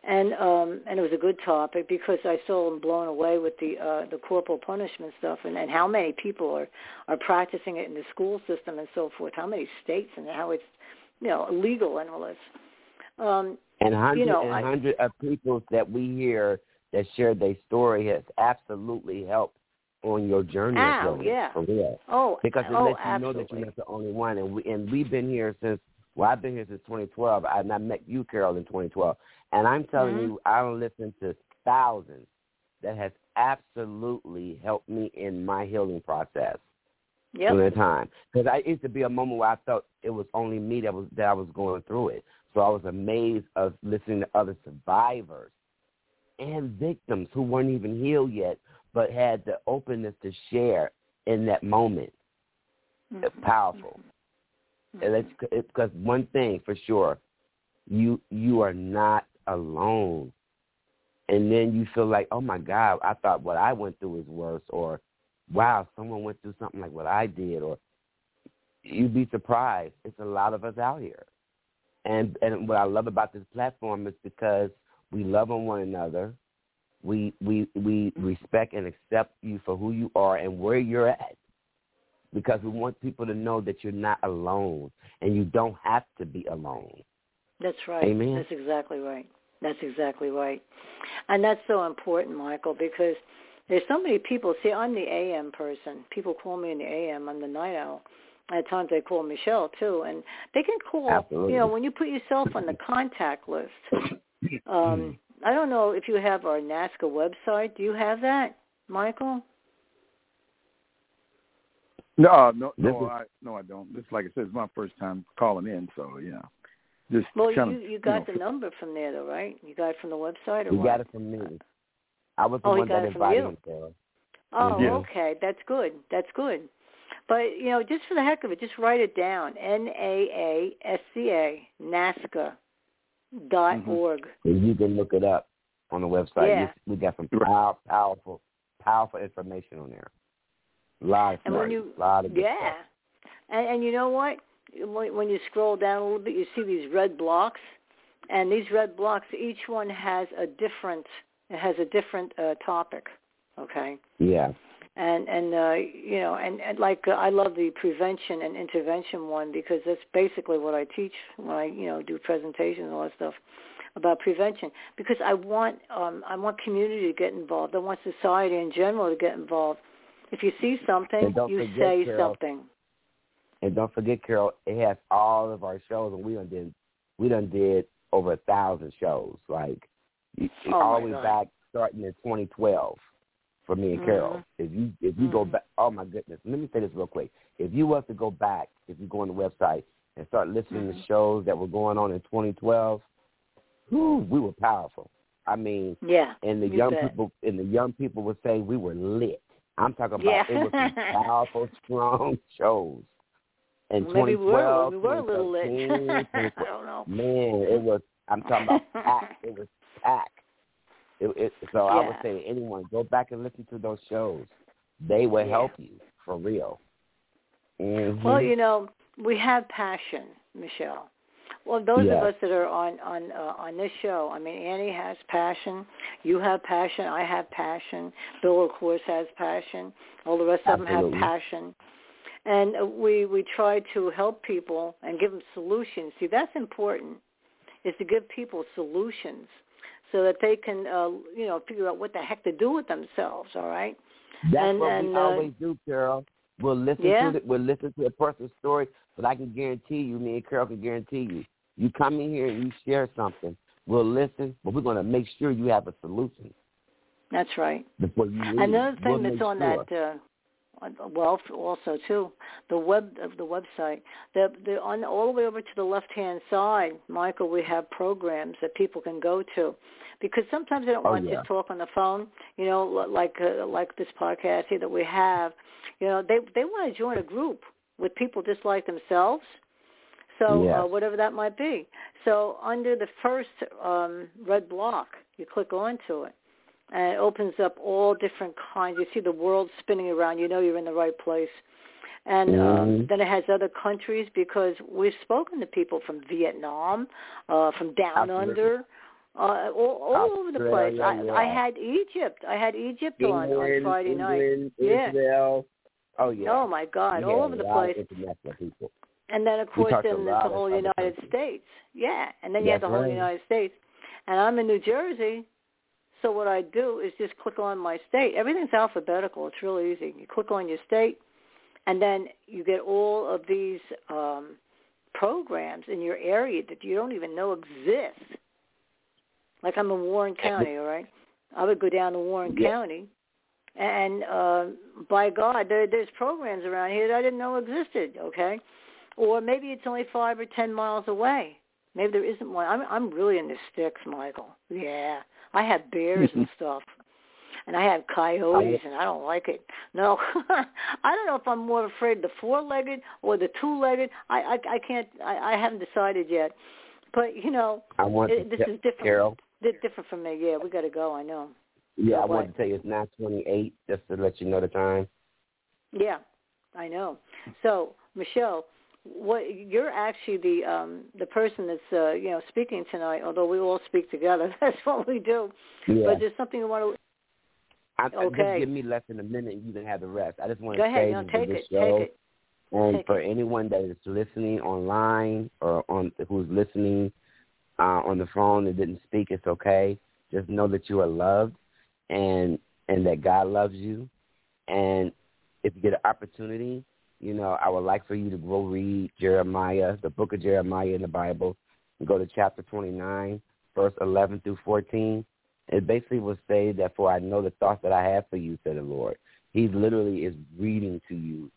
And um, and it was a good topic because I still am blown away with the uh, the corporal punishment stuff and, and how many people are are practicing it in the school system and so forth. How many states and how it's you know illegal and all this. Um, And hundreds know, and hundreds of people that we hear that share their story has absolutely helped on your journey Ow, of yeah. For real. oh, Because it oh, lets you absolutely. know that you're not the only one. And we and we've been here since well, I've been here since 2012. And I met you, Carol, in 2012. And I'm telling Mhm. you, I don't listen to thousands that has absolutely helped me in my healing process Yep. during the time. Because I used to be a moment where I felt it was only me that was that I was going through it. So I was amazed of listening to other survivors and victims who weren't even healed yet, but had the openness to share in that moment. It's Mhm. powerful. And it's because one thing for sure, you you are not alone. And then you feel like, oh my God, I thought what I went through was worse, or wow, someone went through something like what I did, or you'd be surprised. It's a lot of us out here. And and what I love about this platform is because we love on one another. We we we respect and accept you for who you are and where you're at. Because we want people to know that you're not alone and you don't have to be alone. That's right. Amen. That's exactly right. That's exactly right. And that's so important, Michael, because there's so many people. See, I'm the AM person. People call me in the AM. I'm the night owl. At times they call Michelle too, and they can call. Absolutely. You know, when you put yourself on the contact list. Um, I don't know if you have our NAASCA website. Do you have that, Michael? No, uh, no, no, is- I no, I don't. This, like I said, it's my first time calling in, so yeah. Just Well, kind you of, you got know, the number from there, though, right? You got it from the website, or You what? got it from me. I was the Oh, he one got that invited you. him, Sarah. Oh, mm-hmm. Yeah. okay. That's good. That's good. But you know, just for the heck of it, just write it down. N A A S C A NAASCA dot Mhm. org. And you can look it up on the website. Yeah. You- We got some Right. power, powerful, powerful information on there. A lot of And when you a lot of good yeah, stuff. and, and you know what? When, when you scroll down a little bit, you see these red blocks, and these red blocks, each one has a different it has a different uh, topic. Okay. Yeah. And and uh, you know and, and like uh, I love the prevention and intervention one because that's basically what I teach when I you know do presentations and all that stuff about prevention because I want um, I want community to get involved. I want society in general to get involved. If you see something, you forget, say Carol, something. And don't forget, Carol, it has all of our shows, and we done did we done did over a thousand shows, like oh all the way God. back starting in 2012 for me and Carol. Mhm. If you if you go Mhm. back, oh my goodness, let me say this real quick. If you was to go back, if you go on the website and start listening to Mhm. shows that were going on in 2012, whew, we were powerful. I mean, Yeah. and the you young bet. people and the young people would say we were lit. I'm talking about Yeah. it was some powerful, strong shows. In Well, maybe we were, 2012, we were a little lit. 2013, I don't know. man, it was. I'm talking about packed. It was packed. It, it, so I would say to anyone, go back and listen to those shows. They will Yeah. help you for real. hmm Well, you know, we have passion, Michelle. Well, those Yeah. of us that are on on uh, on this show, I mean, Annie has passion. You have passion. I have passion. Bill, of course, has passion. All the rest of them have passion. And we we try to help people and give them solutions. See, that's important. Is to give people solutions so that they can, uh, you know, figure out what the heck to do with themselves. All right. That's and- what and, we uh, always do, Carol. We'll listen Yeah. to the, we'll listen to a person's story, but I can guarantee you, me and Carol can guarantee you, you come in here and you share something, we'll listen, but we're going to make sure you have a solution That's right. before you leave. Another thing We'll that's on sure. that, uh, well, also too, the web of the website. The the on all the way over to the left hand side, Michael, we have programs that people can go to, because sometimes they don't Oh, want to yeah. just talk on the phone. You know, like uh, like this podcast here that we have. You know, they they want to join a group with people just like themselves. So uh, whatever that might be. So under the first um, red block, you click onto it and it opens up all different kinds. You see the world spinning around. You know you're in the right place. And um, Mhm. then it has other countries because we've spoken to people from Vietnam, uh, from down Absolutely. under, uh, all, all over the place. I, Australia, I had Egypt. I had Egypt on, on England, Friday night. England, Yeah. Israel. Oh yeah. Oh my God, all over the place. And then of course then there's the whole United countries. States. Yeah. And then you have the whole right. United States. And I'm in New Jersey. So what I do is just click on my state. Everything's alphabetical. It's really easy. You click on your state and then you get all of these um programs in your area that you don't even know exist. Like I'm in Warren County, all right? I would go down to Warren Yeah. County and uh, by God, there, there's programs around here that I didn't know existed. Okay, or maybe it's only five or ten miles away. Maybe there isn't one. I'm I'm really in the sticks, Michael. Yeah, I have bears and stuff, and I have coyotes, oh. and I don't like it. No, I don't know if I'm more afraid of the four-legged or the two-legged. I I, I can't. I, I haven't decided yet. But you know, I want it, this is different. Carol. Different from me. Yeah, we got to go. I know. Yeah, I What? wanted to tell you it's nine twenty eight, just to let you know the time. Yeah, I know. So, Michelle, what you're actually the um the person that's uh, you know speaking tonight. Although we all speak together, that's what we do. Yeah. But there's something you want to I, okay. Just give me less than a minute and you can have the rest. I just want go to ahead. say No, this take it. show. Take it. And Take for it. anyone that is listening online or on who's listening uh, on the phone and didn't speak, it's okay. Just know that you are loved and and that God loves you. And if you get an opportunity, you know, I would like for you to go read Jeremiah, the book of Jeremiah in the Bible, and go to chapter 29, verse 11 through 14. It basically will say that for I know the thoughts that I have for you, said the Lord. He literally is reading to you,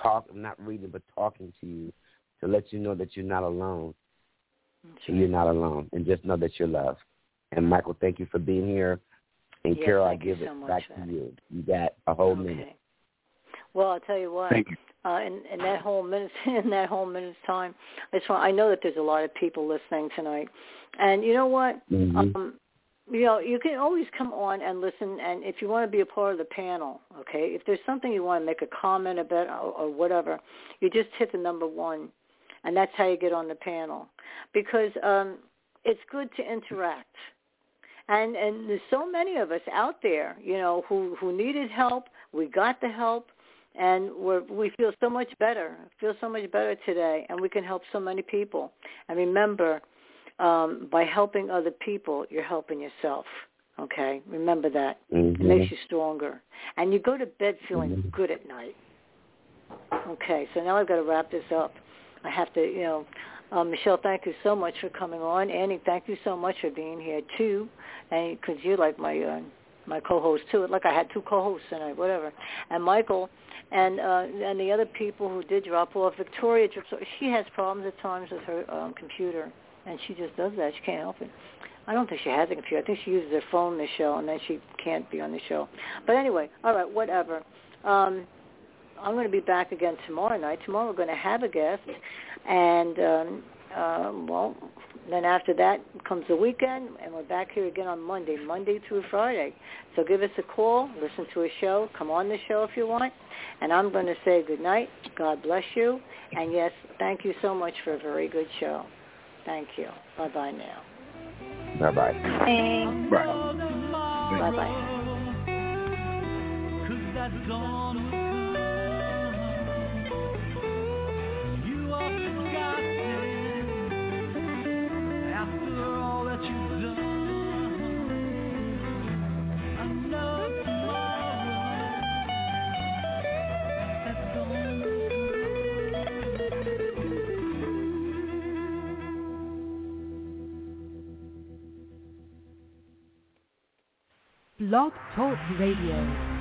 talk not reading but talking to you to let you know that you're not alone. That's You're not alone, and just know that you're loved. And Michael, thank you for being here. And Yes, Carol, I give so it back to you. You got a whole okay. minute. Well, I'll tell you what. Thank you. Uh, in, in that whole minute, in that whole minute's time, I just want, I know that there's a lot of people listening tonight, and you know what? Mhm. Um, you know, you can always come on and listen, and if you want to be a part of the panel, okay, if there's something you want to make a comment about or, or whatever, you just hit the number one, and that's how you get on the panel, because um, it's good to interact. and and there's so many of us out there, you know, who who needed help. We got the help, and we're we feel so much better. Feel so much better today, and we can help so many people. And remember, um, by helping other people, you're helping yourself. Okay, remember that. Mm-hmm. It makes you stronger, and you go to bed feeling Mm-hmm. good at night. Okay, so now I've got to wrap this up. I have to, you know, um, Michelle, thank you so much for coming on. Annie, thank you so much for being here too, and because you're like my uh, my co-host too. Like I had two co-hosts tonight, whatever. And Michael, and uh, and the other people who did drop off. Victoria drops off. She has problems at times with her um, computer, and she just does that. She can't help it. I don't think she has a computer. I think she uses her phone in the show, and then she can't be on the show. But anyway, all right, whatever. Um, I'm going to be back again tomorrow night. Tomorrow we're going to have a guest, and um, uh, well, then after that comes the weekend, and we're back here again on Monday, Monday through Friday. So give us a call, listen to a show, come on the show if you want, and I'm going to say good night. God bless you, and yes, thank you so much for a very good show. Thank you. Bye bye now. Bye bye. Thanks. Right. Bye bye. Blog Talk Radio.